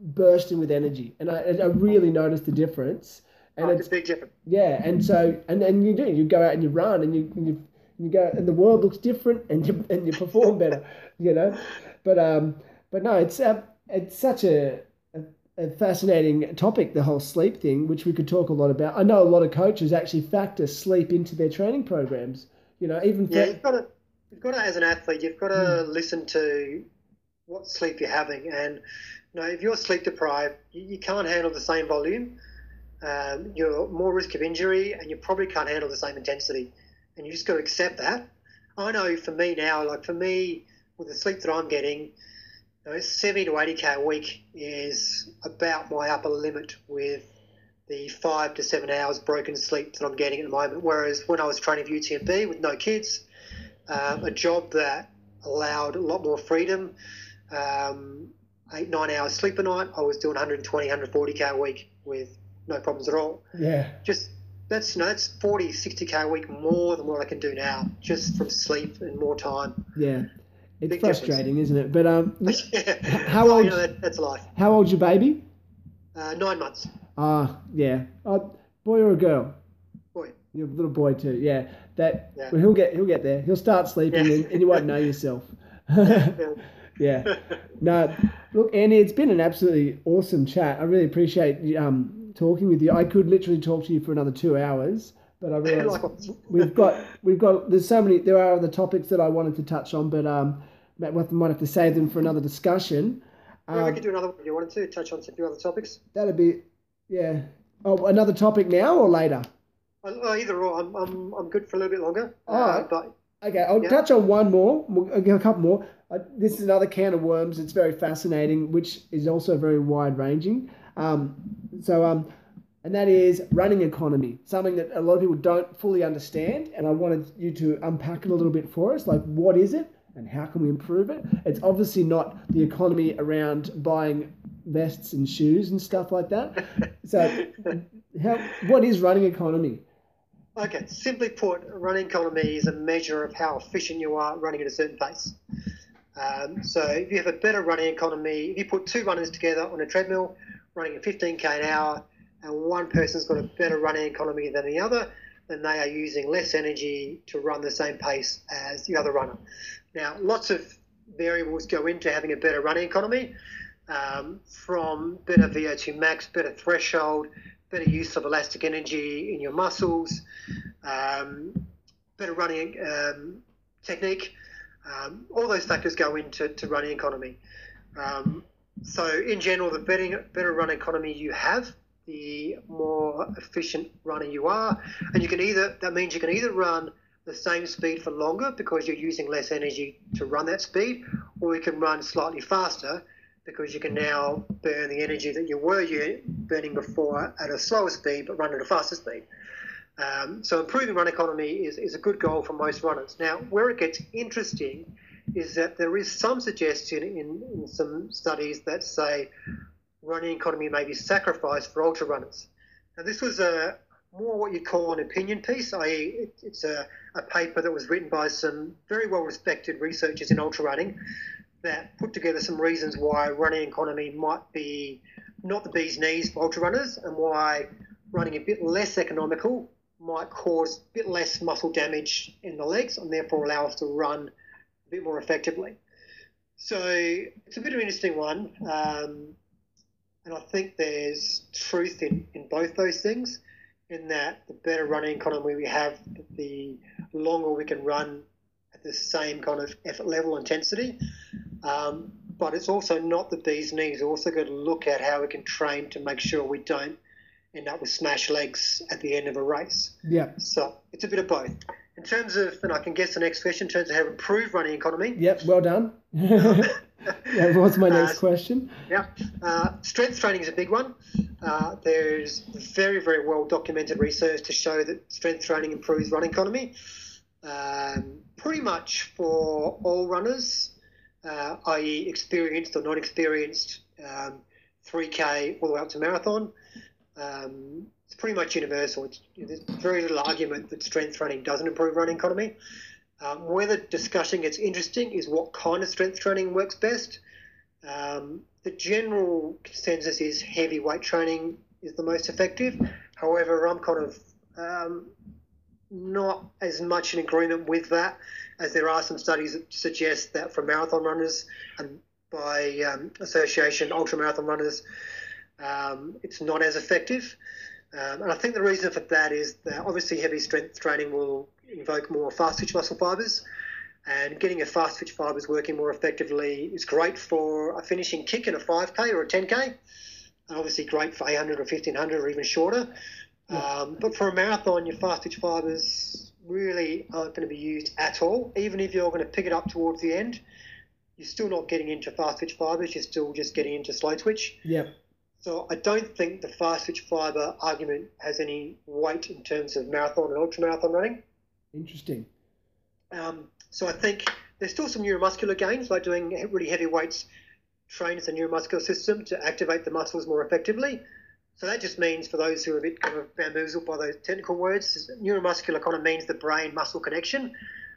bursting with energy and I and I really notice the difference and Oh, it's a big difference. yeah and so and and you do you go out and you run and you and you, you go and the world looks different and you [LAUGHS] and you perform better you know but um but no it's uh, it's such a, a a fascinating topic the whole sleep thing which we could talk a lot about i know a lot of coaches actually factor sleep into their training programs you know even for, Yeah, you've got to, you've got to, as an athlete, you've got to listen to what sleep you're having, and you know, if you're sleep deprived, you, you can't handle the same volume. Um, you're more risk of injury, and you probably can't handle the same intensity, and you just got to accept that. I know for me now, like for me, with the sleep that I'm getting, you know, 70 to 80k a week is about my upper limit with the five to seven hours broken sleep that I'm getting at the moment. Whereas when I was training for UTMB with no kids, um, a job that allowed a lot more freedom, um, eight, nine hours sleep a night, I was doing 120, 140k a week with no problems at all. yeah Just that's you know, that's 40, 60k a week more than what I can do now, just from sleep and more time. yeah it's Big difference. frustrating isn't it but um [LAUGHS] How old- You know, that, that's life. how old's your baby Uh, nine months. ah yeah oh, boy or a girl Boy. Your little boy too, yeah. That Yeah. well, he'll get he'll get there. He'll start sleeping Yeah. and, and you won't know yourself. Yeah. [LAUGHS] yeah. No, look, Andy, it's been an absolutely awesome chat. I really appreciate um, talking with you. I could literally talk to you for another two hours, but I [LAUGHS] realize we've got we've got there's so many there are other topics that I wanted to touch on, but um, might might have to save them for another discussion. Yeah, we Um, could do another one if you wanted to touch on a few other topics. that'd be yeah. Oh, another topic now or later? Uh, either or, I'm, I'm, I'm good for a little bit longer. All Uh, but Okay, I'll Yeah. touch on one more. We'll- get a couple more. Uh, this is another can of worms. It's very fascinating, which is also very wide ranging. Um, so, um, and that is running economy, something that a lot of people don't fully understand. And I wanted you to unpack it a little bit for us. Like, what is it, and how can we improve it? It's obviously not the economy around buying vests and shoes and stuff like that. [LAUGHS] So, how, what is running economy? Okay, simply put, running economy is a measure of how efficient you are running at a certain pace. Um, so if you have a better running economy, if you put two runners together on a treadmill running at 15k an hour, and one person's got a better running economy than the other, then they are using less energy to run the same pace as the other runner. Now, lots of variables go into having a better running economy, um, from better VO2 max, better threshold, better use of elastic energy in your muscles, um, better running um, technique. Um, all those factors go into to running economy. Um, so, in general, the better, better running economy you have, the more efficient runner you are, and you can either that means you can either run the same speed for longer because you're using less energy to run that speed, or you can run slightly faster because you can now burn the energy that you were burning before at a slower speed but run at a faster speed. Um, so improving run economy is, is a good goal for most runners. Now, where it gets interesting is that there is some suggestion in, in some studies that say running economy may be sacrificed for ultra runners. Now, this was a more what you'd call an opinion piece, i.e., it, it's a, a paper that was written by some very well respected researchers in ultra running that put together some reasons why running economy might be not the bee's knees for ultra runners and why running a bit less economical might cause a bit less muscle damage in the legs and therefore allow us to run bit more effectively. So it's a bit of an interesting one. Um, and I think there's truth in, in both those things, in that the better running economy we have, the longer we can run at the same kind of effort level intensity. Um, but it's also not the bee's knees. We're also got to look at how we can train to make sure we don't end up with smashed legs at the end of a race. Yeah. So it's a bit of both. In terms of, and I can guess the next question, in terms of how to improve running economy, Yep. Well done. [LAUGHS] yeah, what's my next uh, question? Yeah, uh, strength training is a big one. Uh, there's very, very well documented research to show that strength training improves running economy. Um, pretty much for all runners, uh, i.e., experienced or non experienced, um, 3K all the way up to marathon. Um, it's pretty much universal. It's, there's very little argument that strength training doesn't improve running economy. Um, where the discussion gets interesting is what kind of strength training works best. Um, the general consensus is heavy weight training is the most effective. However, I'm kind of um, not as much in agreement with that, as there are some studies that suggest that for marathon runners and by um, association, ultra marathon runners, um, it's not as effective. Um, and I think the reason for that is that obviously heavy strength training will invoke more fast twitch muscle fibers. And getting your fast twitch fibers working more effectively is great for a finishing kick in a 5K or a 10K. And obviously great for 800 or 1500 or even shorter. Um, but for a marathon, your fast twitch fibers really aren't going to be used at all. Even if you're going to pick it up towards the end, you're still not getting into fast twitch fibers. You're still just getting into slow twitch. Yeah. So I don't think the fast twitch fiber argument has any weight in terms of marathon and ultra marathon running. Interesting. Um, so I think there's still some neuromuscular gains by doing really heavy weights trains the neuromuscular system to activate the muscles more effectively. So that just means for those who are a bit kind of bamboozled by those technical words, neuromuscular kind of means the brain muscle connection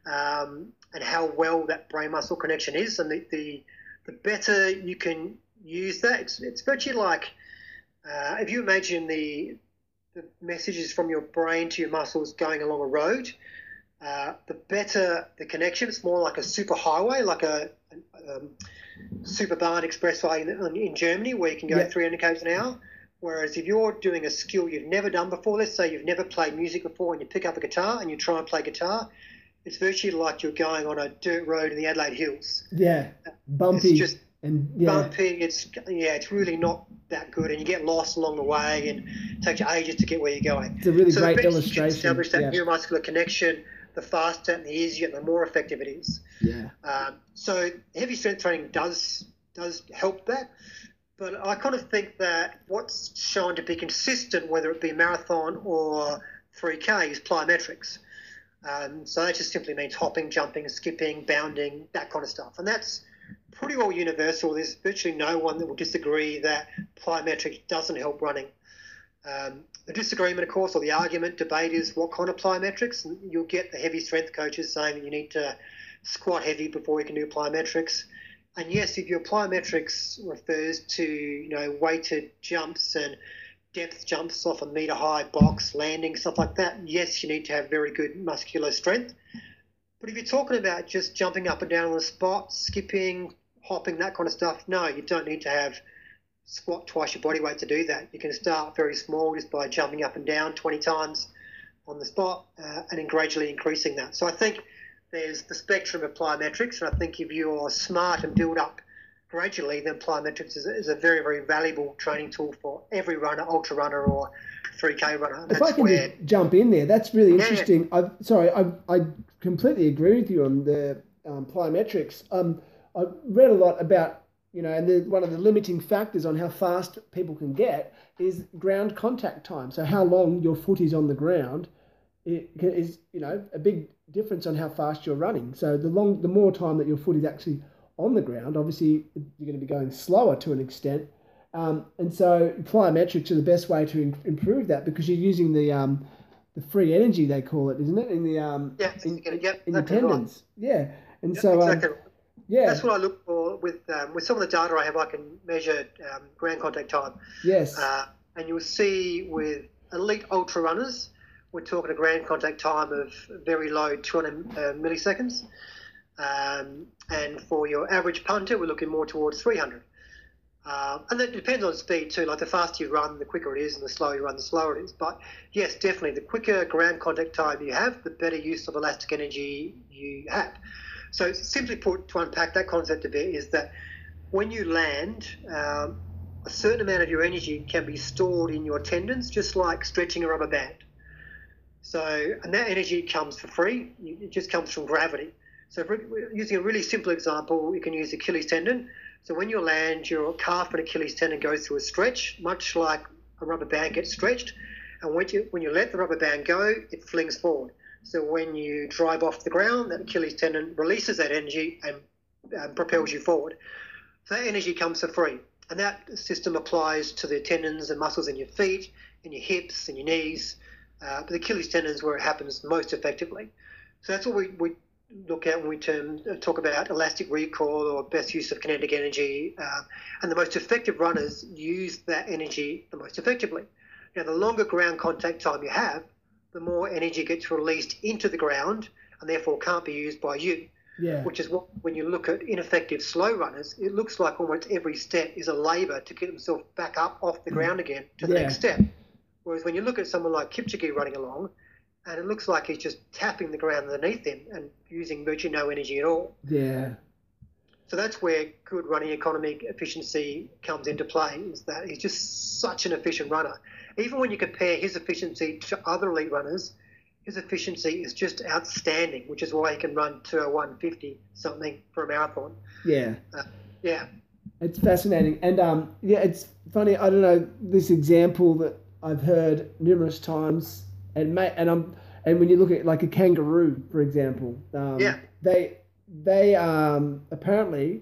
um, and how well that brain muscle connection is. And the, the, the better you can use that, it's, it's virtually like uh, if you imagine the, the messages from your brain to your muscles going along a road, uh, the better the connection. It's more like a super highway, like a, a um, Superbahn expressway in, in, Germany, where you can go 300 k's an hour. Whereas if you're doing a skill you've never done before, let's say you've never played music before and you pick up a guitar and you try and play guitar, it's virtually like you're going on a dirt road in the Adelaide Hills. Yeah, bumpy. It's just and yeah. bumpy. It's yeah, it's really not that good, and you get lost along the way, and it takes you ages to get where you're going. It's a really so great illustration. You establish that yeah. neuromuscular connection. The faster and the easier, and the more effective it is. Yeah. Um, so heavy strength training does does help that. But I kind of think that what's shown to be consistent, whether it be marathon or 3K, is plyometrics. Um, so that just simply means hopping, jumping, skipping, bounding, that kind of stuff. And that's pretty well universal. There's virtually no one that will disagree that plyometrics doesn't help running. Um, the disagreement, of course, or the argument, debate is what kind of plyometrics. And you'll get the heavy strength coaches saying you need to squat heavy before you can do plyometrics. And yes, if your plyometrics refers to you know weighted jumps and depth jumps off a meter high box, landing, stuff like that, yes, you need to have very good muscular strength. But if you're talking about just jumping up and down on the spot, skipping, hopping, that kind of stuff, no, you don't need to have squat twice your body weight to do that. You can start very small just by jumping up and down 20 times on the spot uh, and then gradually increasing that. So I think there's the spectrum of plyometrics, and I think if you're smart and build up gradually, then plyometrics is, is a very, very valuable training tool for every runner, ultra runner, or 3K runner. If I can where... just jump in there, that's really interesting. Yeah, yeah. sorry, I, I completely agree with you on the um, plyometrics. Um, I read a lot about, you know, and the, one of the limiting factors on how fast people can get is ground contact time. So how long your foot is on the ground it is, you know, a big difference on how fast you're running. So the long, the more time that your foot is actually on the ground, obviously you're going to be going slower to an extent. Um, and so plyometrics are the best way to in, improve that because you're using the um, the free energy they call it, isn't it? In the um, yeah, in, in the tendons. Right. Yeah, and yep, so um, exactly. Yeah, that's what I look for with um, with some of the data I have. I can measure um, ground contact time. Yes, uh, and you'll see with elite ultra runners we're talking a ground contact time of very low 200 uh, milliseconds. Um, and for your average punter, we're looking more towards 300. Uh, and that depends on speed too. Like the faster you run, the quicker it is, and the slower you run, the slower it is. But yes, definitely, the quicker ground contact time you have, the better use of elastic energy you have. So simply put, to unpack that concept a bit, is that when you land, um, a certain amount of your energy can be stored in your tendons, just like stretching a rubber band. So, and that energy comes for free. It just comes from gravity. So, using a really simple example, you can use Achilles tendon. So, when you land, your calf and Achilles tendon goes through a stretch, much like a rubber band gets stretched. And when you, when you let the rubber band go, it flings forward. So, when you drive off the ground, that Achilles tendon releases that energy and um, propels you forward. So, that energy comes for free. And that system applies to the tendons and muscles in your feet, in your hips, and your knees. Uh, but the Achilles tendon is where it happens most effectively. So that's what we, we look at when we term, uh, talk about elastic recoil or best use of kinetic energy. Uh, and the most effective runners use that energy the most effectively. Now, the longer ground contact time you have, the more energy gets released into the ground and therefore can't be used by you. Yeah. Which is what, when you look at ineffective slow runners, it looks like almost every step is a labour to get themselves back up off the mm. ground again to the Yeah. next step. Whereas when you look at someone like Kipchoge running along, and it looks like he's just tapping the ground underneath him and using virtually no energy at all. Yeah. So that's where good running economy efficiency comes into play. Is that he's just such an efficient runner. Even when you compare his efficiency to other elite runners, his efficiency is just outstanding, which is why he can run to a 150 something for a marathon. Yeah. Yeah, It's fascinating, and um, yeah, it's funny. I don't know this example that I've heard numerous times, and ma- and I'm and when you look at like a kangaroo, for example, um, Yeah. they they um apparently,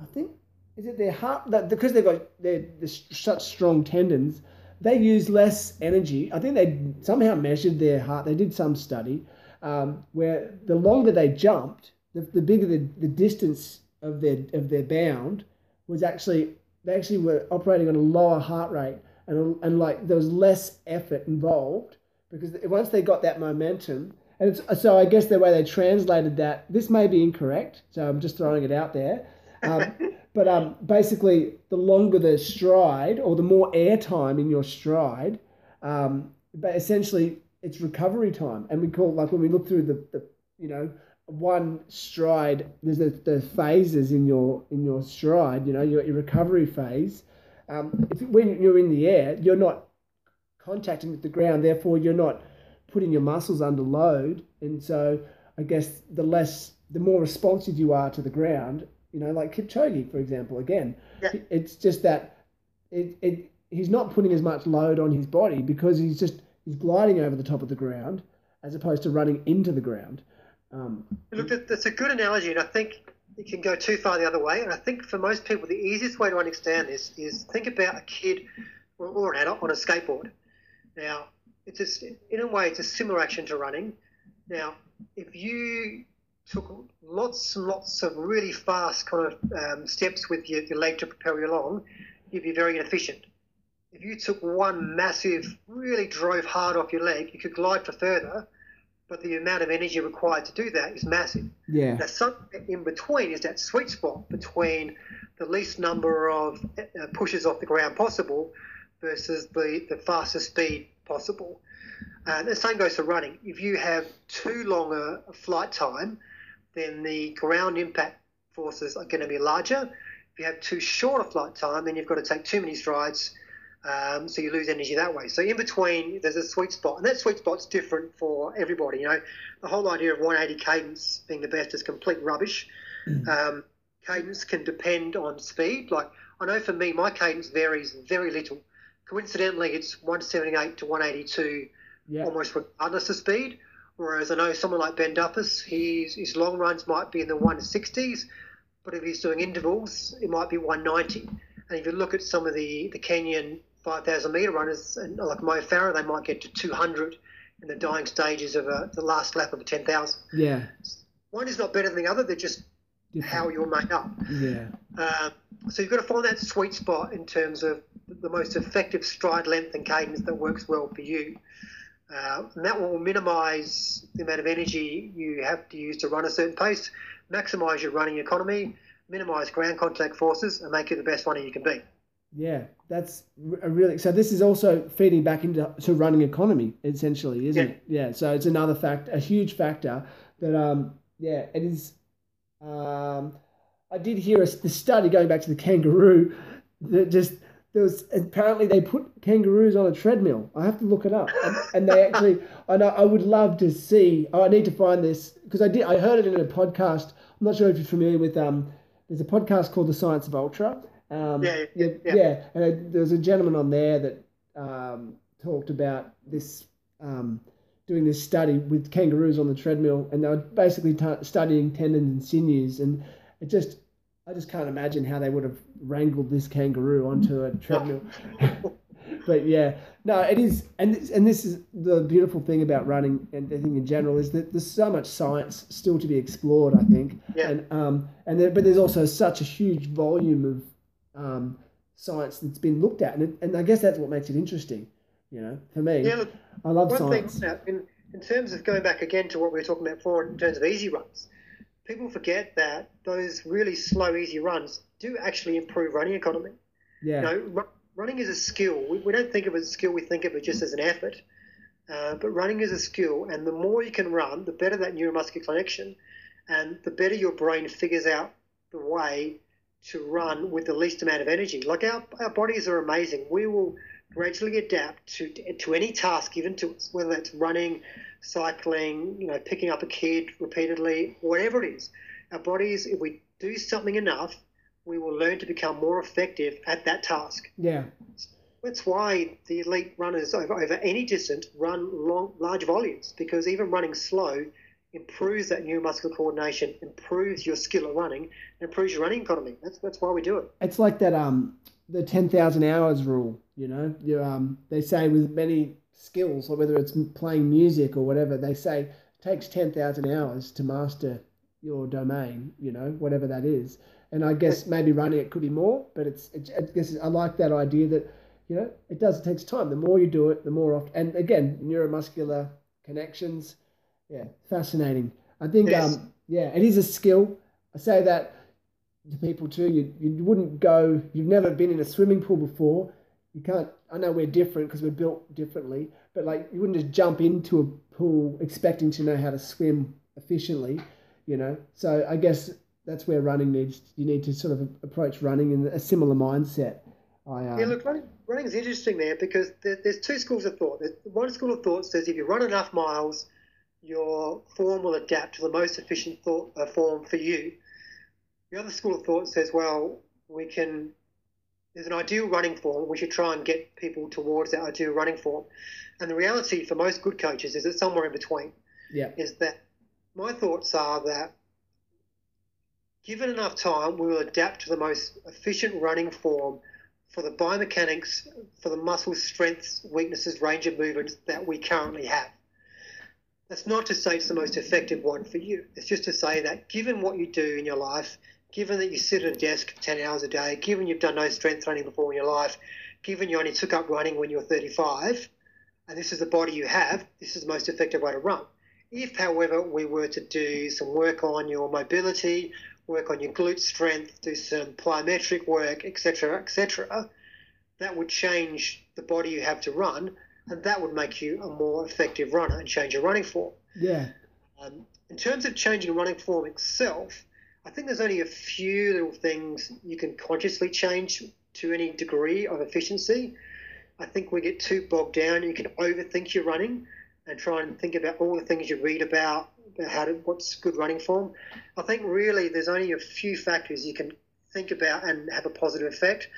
I think is it their heart that because they've got their, their such strong tendons, they use less energy. I think they somehow measured their heart. They did some study um, where the longer they jumped, the, the bigger the, the distance of their of their bound was actually they actually were operating on a lower heart rate and and like there was less effort involved because once they got that momentum and so I guess the way they translated that this may be incorrect so I'm just throwing it out there um, but um, basically the longer the stride or the more air time in your stride um, but essentially it's recovery time. And we call like when we look through the, the you know one stride there's the, the phases in your in your stride you know your, your recovery phase. Um, when you're in the air you're not contacting with the ground therefore you're not putting your muscles under load. And so i guess the less the more responsive you are to the ground you know like Kipchoge for example again Yeah. it's just that it, it he's not putting as much load on his body because he's just he's gliding over the top of the ground as opposed to running into the ground um, Look, that's a good analogy, and I think it can go too far the other way. And I think for most people, the easiest way to understand this is think about a kid or, or an adult on a skateboard. Now, it's just, in a way, it's a similar action to running. Now, if you took lots and lots of really fast kind of um, steps with your, your leg to propel you along, you'd be very inefficient. If you took one massive, really drove hard off your leg, you could glide for further, but the amount of energy required to do that is massive. yeah Now, something in between is that sweet spot between the least number of uh, pushes off the ground possible versus the, the fastest speed possible. And the same goes for running. If you have too long a, a flight time, then the ground impact forces are going to be larger. If you have too short a flight time, then you've got to take too many strides, um, so you lose energy that way. So in between, there's a sweet spot, and that sweet spot's different for everybody. You know, the whole idea of 180 cadence being the best is complete rubbish. Um, cadence can depend on speed. Like I know for me, my cadence varies very little. Coincidentally, it's 178 to 182 yeah almost regardless of speed. Whereas I know someone like Ben Duffus, he's, his long runs might be in the 160s, but if he's doing intervals, it might be 190. And if you look at some of the, the Kenyan 5,000 metre runners, and like Mo Farah, they might get to 200 in the dying stages of a, the last lap of a 10,000. yeah One is not better than the other, they're just how you're made up. yeah Um, so you've got to find that sweet spot in terms of the most effective stride length and cadence that works well for you. Uh, and that will minimise the amount of energy you have to use to run a certain pace, maximise your running economy, minimise ground contact forces, and make you the best runner you can be. Yeah, that's a really so. This is also feeding back into to running economy, essentially, isn't Yeah. it? Yeah. So it's another fact, a huge factor that um yeah it is. Um, I did hear a, the study going back to the kangaroo that just there was apparently they put kangaroos on a treadmill. I have to look it up, and, and they actually. I know I would love to see. Oh, I need to find this because I did. I heard it in a podcast. I'm not sure if you're familiar with. Um, there's a podcast called The Science of Ultra. Um, Yeah, yeah, yeah. yeah. And I, there was a gentleman on there that um, talked about this. Um, doing this study with kangaroos on the treadmill, and they were basically t- studying tendons and sinews, and it just. I just can't imagine how they would have wrangled this kangaroo onto a treadmill. [LAUGHS] but yeah, no, it is, and this, and this is the beautiful thing about running and I think in general is that there's so much science still to be explored. I think, Yeah. and um, and there, but there's also such a huge volume of um, science that's been looked at, and it, and I guess that's what makes it interesting. You know, for me, Yeah, look, I love one science. thing in, in terms of going back again to what we were talking about before in terms of easy runs, people forget that those really slow, easy runs do actually improve running economy. yeah, You know, ru- running is a skill. We, we don't think of it as a skill, we think of it just as an effort. Uh, but running is a skill, and the more you can run, the better that neuromuscular connection, and the better your brain figures out the way to run with the least amount of energy. Like our, our bodies are amazing. We will gradually adapt to to any task given to us, whether that's running, cycling, you know, picking up a kid repeatedly, whatever it is. Our bodies, if we do something enough, we will learn to become more effective at that task. yeah, That's why the elite runners over, over any distance run long, large volumes because even running slow improves that neuromuscular coordination, improves your skill at running, and improves your running economy. That's that's why we do it. it's like that um the 10,000 hours rule, you know. You um they say with many skills or whether it's playing music or whatever, they say it takes 10,000 hours to master your domain, you know, whatever that is. And I guess maybe running it could be more, but it's, it's I guess I like that idea that you know, it does it takes time. The more you do it, the more often and again, neuromuscular connections. Yeah, fascinating. I think Yes. um yeah, it is a skill. I say that to people too. You you wouldn't go. You've never been in a swimming pool before. You can't. I know we're different because we're built differently, but like you wouldn't just jump into a pool expecting to know how to swim efficiently. You know. So I guess that's where running needs. You need to sort of approach running in a similar mindset. I um, Yeah, look, running, running is interesting there because there, there's two schools of thought. There's, one school of thought says if you run enough miles, your form will adapt to the most efficient thought, uh, form for you. The other school of thought says, well, we can. There's an ideal running form. We should try and get people towards that ideal running form. And the reality for most good coaches is it's somewhere in between. yeah, Is that my thoughts are that given enough time, we will adapt to the most efficient running form for the biomechanics, for the muscle strengths, weaknesses, range of movements that we currently have. That's not to say it's the most effective one for you. It's just to say that given what you do in your life, given that you sit at a desk 10 hours a day, given you've done no strength training before in your life, given you only took up running when you were 35, and this is the body you have, this is the most effective way to run. If, however, we were to do some work on your mobility, work on your glute strength, do some plyometric work, etc., etc., that would change the body you have to run, and that would make you a more effective runner and change your running form. yeah, Um, in terms of changing running form itself, I think there's only a few little things you can consciously change to any degree of efficiency. I think we get too bogged down. You can overthink your running and try and think about all the things you read about, about how to, what's good running form. I think really there's only a few factors you can think about and have a positive effect.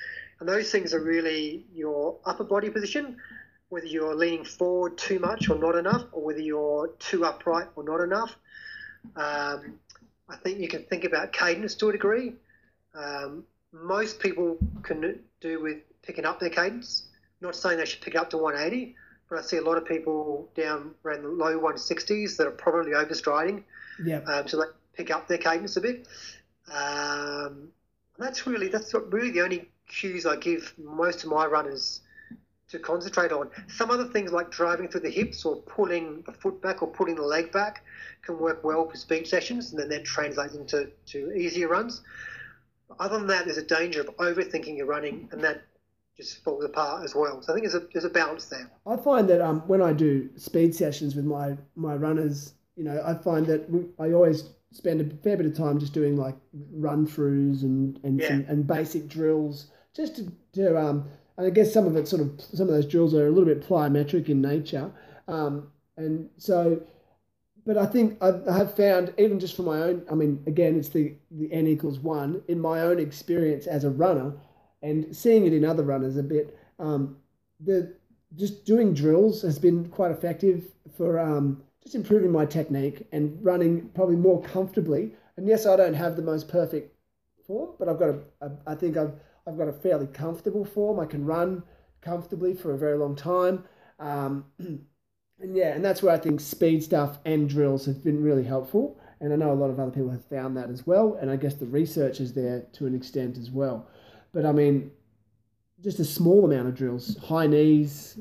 And those things are really your upper body position, whether you're leaning forward too much or not enough, or whether you're too upright or not enough. Um, I think you can think about cadence to a degree. Um, most people can do with picking up their cadence. not saying they should pick it up to 180, but I see a lot of people down around the low 160s that are probably overstriding, yeah, um, so they pick up their cadence a bit. Um, that's really that's really the only cues I give most of my runners to concentrate on. Some other things like driving through the hips or pulling the foot back or pulling the leg back can work well for speed sessions, and then that translates into to easier runs. Other than that, there's a danger of overthinking your running, and that just falls apart as well. So I think there's a there's a balance there. I find that um, when I do speed sessions with my my runners, you know, I find that I always spend a fair bit of time just doing like run throughs and and Yeah. some, and basic drills, just to, to um, and I guess some of it sort of some of those drills are a little bit plyometric in nature, um, and so. But I think I have found even just for my own. I mean, again, it's the the n equals one in my own experience as a runner, and seeing it in other runners a bit. Um, the just doing drills has been quite effective for um, just improving my technique and running probably more comfortably. And yes, I don't have the most perfect form, but I've got a, a I think I've I've got a fairly comfortable form. I can run comfortably for a very long time. Um, [CLEARS THROAT] and yeah, and that's where I think speed stuff and drills have been really helpful. And I know a lot of other people have found that as well. And I guess the research is there to an extent as well. But I mean, just a small amount of drills, high knees,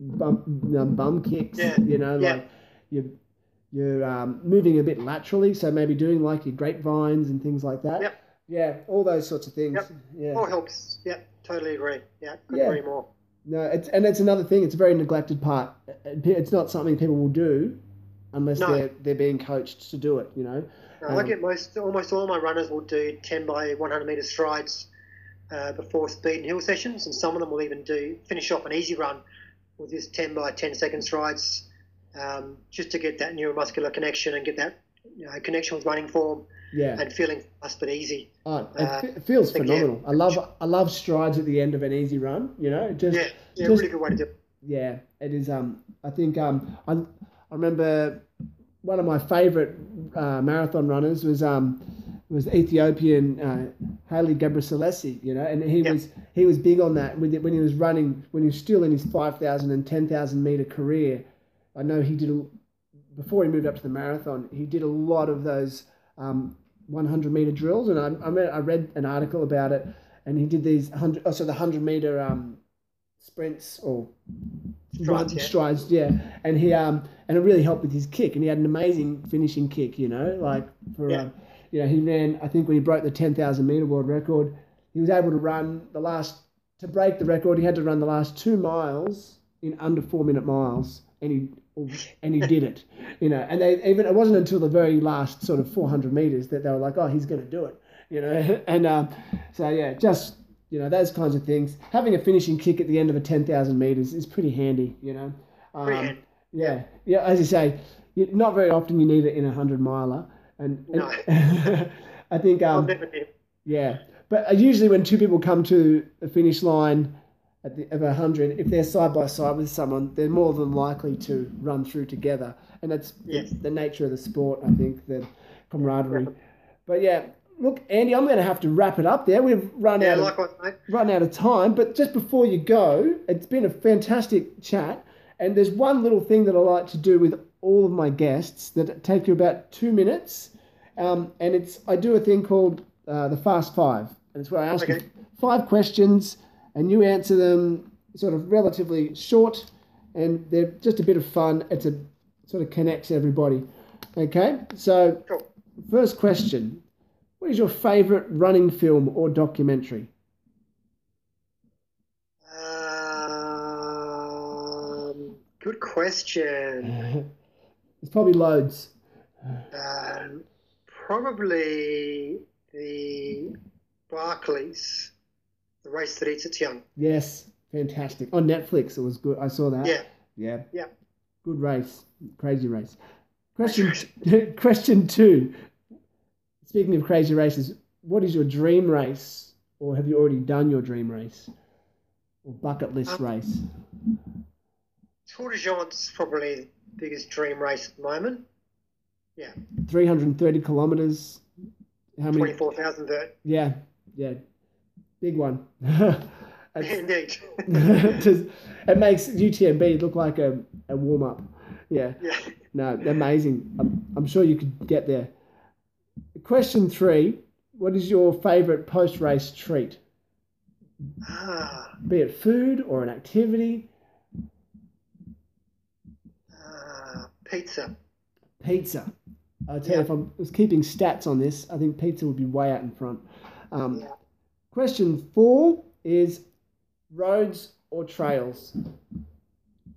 bum, um, bum kicks, Yeah, you know, yeah. like you're, you're um, moving a bit laterally. So maybe doing like your grapevines and things like that. Yep. Yeah, all those sorts of things. Yep. Yeah. All helps. Yeah, totally agree. Yeah, couldn't Yeah. agree more. No, it's and it's another thing. It's a very neglected part. It's not something people will do unless No. they're they're being coached to do it. You know. No, Um, I get most, almost all my runners will do 10 by 100 meter strides uh, before speed and hill sessions, and some of them will even do finish off an easy run with just 10 by 10 second strides, um, just to get that neuromuscular connection and get that you know, connection with running form Yeah. and feeling fast but easy. Oh, it uh, feels think, yeah. phenomenal. I love I love strides at the end of an easy run. You know, just Yeah, yeah, just- really good way to do it. yeah, it is. Um, I think um, I, I remember one of my favourite uh, marathon runners was um, was Ethiopian uh, Haile Gebrselassie. You know, and he Yeah. was he was big on that with it when he was running when he was still in his 5,000 and 10,000 meter career. I know he did a, before he moved up to the marathon. He did a lot of those um, 100 meter drills, and I I, read, I read an article about it, and he did these hundred. Oh, so the 100 meter um, sprints or Strides, yeah. strides, yeah. And he um and it really helped with his kick, and he had an amazing finishing kick. You know, like for Yeah. um, you know he ran. I think when he broke the 10,000 meter world record, he was able to run the last to break the record. He had to run the last two miles in under four minute miles, and he [LAUGHS] and he did it. You know, and they even it wasn't until the very last sort of 400 meters that they were like, oh, he's going to do it. You know, [LAUGHS] and um, so yeah, just you know those kinds of things. Having a finishing kick at the end of a 10,000 meters is pretty handy. You know, um, yeah, yeah. As you say, not very often you need it in a hundred miler, and, and No. [LAUGHS] I think um, yeah, but usually when two people come to the finish line at the, of a hundred, if they're side by side with someone, they're more than likely to run through together, and that's Yes. the nature of the sport. I think the camaraderie. But yeah, look, Andy, I'm going to have to wrap it up there. We've run Yeah, out of likewise, mate. run out of time. But just before you go, it's been a fantastic chat. And there's one little thing that I like to do with all of my guests that take you about two minutes. Um, and it's I do a thing called uh, the Fast Five. And it's where I ask you Okay. five questions and you answer them sort of relatively short and they're just a bit of fun. It's a sort of connects everybody. Okay, so Cool. first question: What is your favourite running film or documentary? Um, good question. [LAUGHS] There's probably loads. Um, probably the Barkleys, the race that eats its young. Yes, fantastic. On Netflix, it was good. I saw that. Yeah, Yeah. yeah. Good race. Crazy race. [LAUGHS] Question [LAUGHS] question two. Speaking of crazy races, what is your dream race? Or have you already done your dream race? Or bucket list Um, race? Tor des Géants probably the biggest dream race at the moment. Yeah. 330 kilometers. How many? 24,000 vert. Yeah, yeah. Big one. [LAUGHS] Indeed. [LAUGHS] Just- it makes UTMB look like a, a warm up. Yeah. yeah. No, amazing. I'm, I'm sure you could get there. Question three What is your favorite post race treat? Ah, Be it food or an activity? ah, pizza. Pizza. I tell you, if I was keeping stats on this, I think pizza would be way out in front. Um, Yeah. Question four is roads or trails?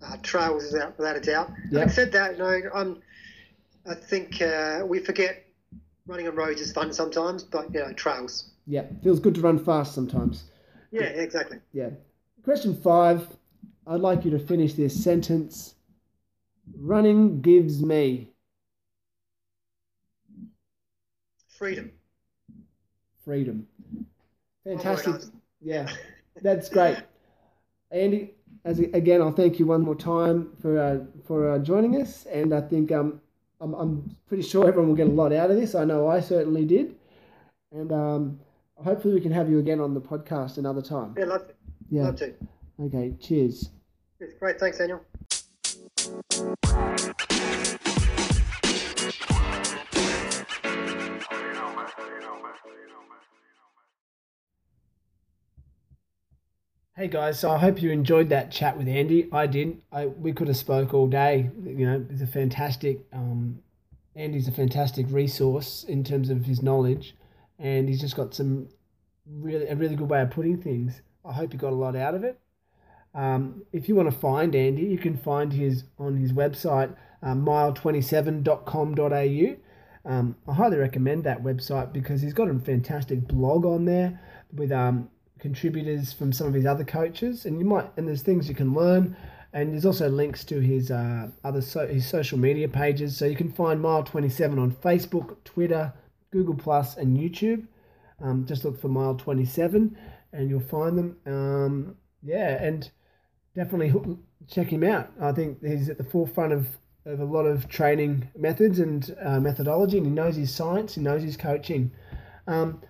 Uh, trails is out without a doubt. Yeah. Having said that, no, I'm, I think uh, we forget running on roads is fun sometimes, but you know, trails. Yeah, feels good to run fast sometimes. Yeah, exactly. Yeah. question five, I'd like you to finish this sentence. Running gives me Freedom. freedom. One Fantastic. answer. Yeah, that's great. Andy, as again, I'll thank you one more time for uh, for uh, joining us, and I think um, I'm I'm pretty sure everyone will get a lot out of this. I know I certainly did, and um, hopefully we can have you again on the podcast another time. Yeah, love to. Yeah. Love to. Okay. Cheers. It's great. Thanks, Daniel. Hey guys, so I hope you enjoyed that chat with Andy. I did. I we could have spoke all day. You know, he's a fantastic. Um, Andy's a fantastic resource in terms of his knowledge, and he's just got some really a really good way of putting things. I hope you got a lot out of it. Um, if you want to find Andy, you can find his on his website um, mile27.com.au. Um, I highly recommend that website because he's got a fantastic blog on there with um, contributors from some of his other coaches, and you might and there's things you can learn, and there's also links to his uh, other so, his social media pages, so you can find Mile Twenty Seven on Facebook, Twitter, Google Plus, and YouTube. Um, just look for Mile Twenty Seven, and you'll find them. Um, yeah, and definitely check him out. I think he's at the forefront of, of a lot of training methods and uh, methodology, and he knows his science, he knows his coaching. Um,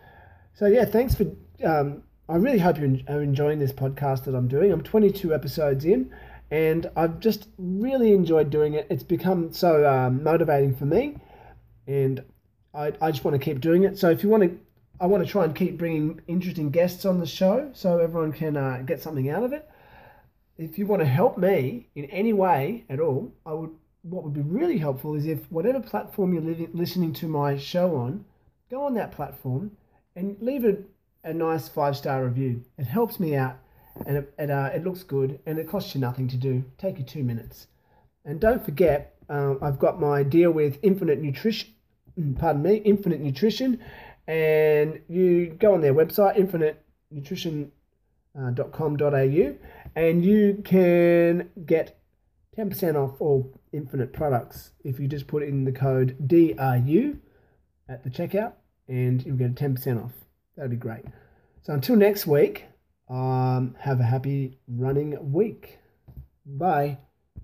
so yeah, thanks for. Um, I really hope you are enjoying this podcast that I'm doing. I'm 22 episodes in, and I've just really enjoyed doing it. It's become so um, motivating for me, and I, I just want to keep doing it. So if you want to, I want to try and keep bringing interesting guests on the show so everyone can uh, get something out of it. If you want to help me in any way at all, I would. What would be really helpful is if whatever platform you're li- listening to my show on, go on that platform and leave a, a nice five star review. It helps me out, and it it, uh, it looks good, and it costs you nothing to do. Take you two minutes, and don't forget, um, I've got my deal with Infinite Nutrition. Pardon me, Infinite Nutrition, and you go on their website, infinitenutrition.com.au, and you can get 10% off all Infinite products if you just put in the code DRU at the checkout, and you'll get 10% off. That'd be great. So until next week, um, have a happy running week. Bye.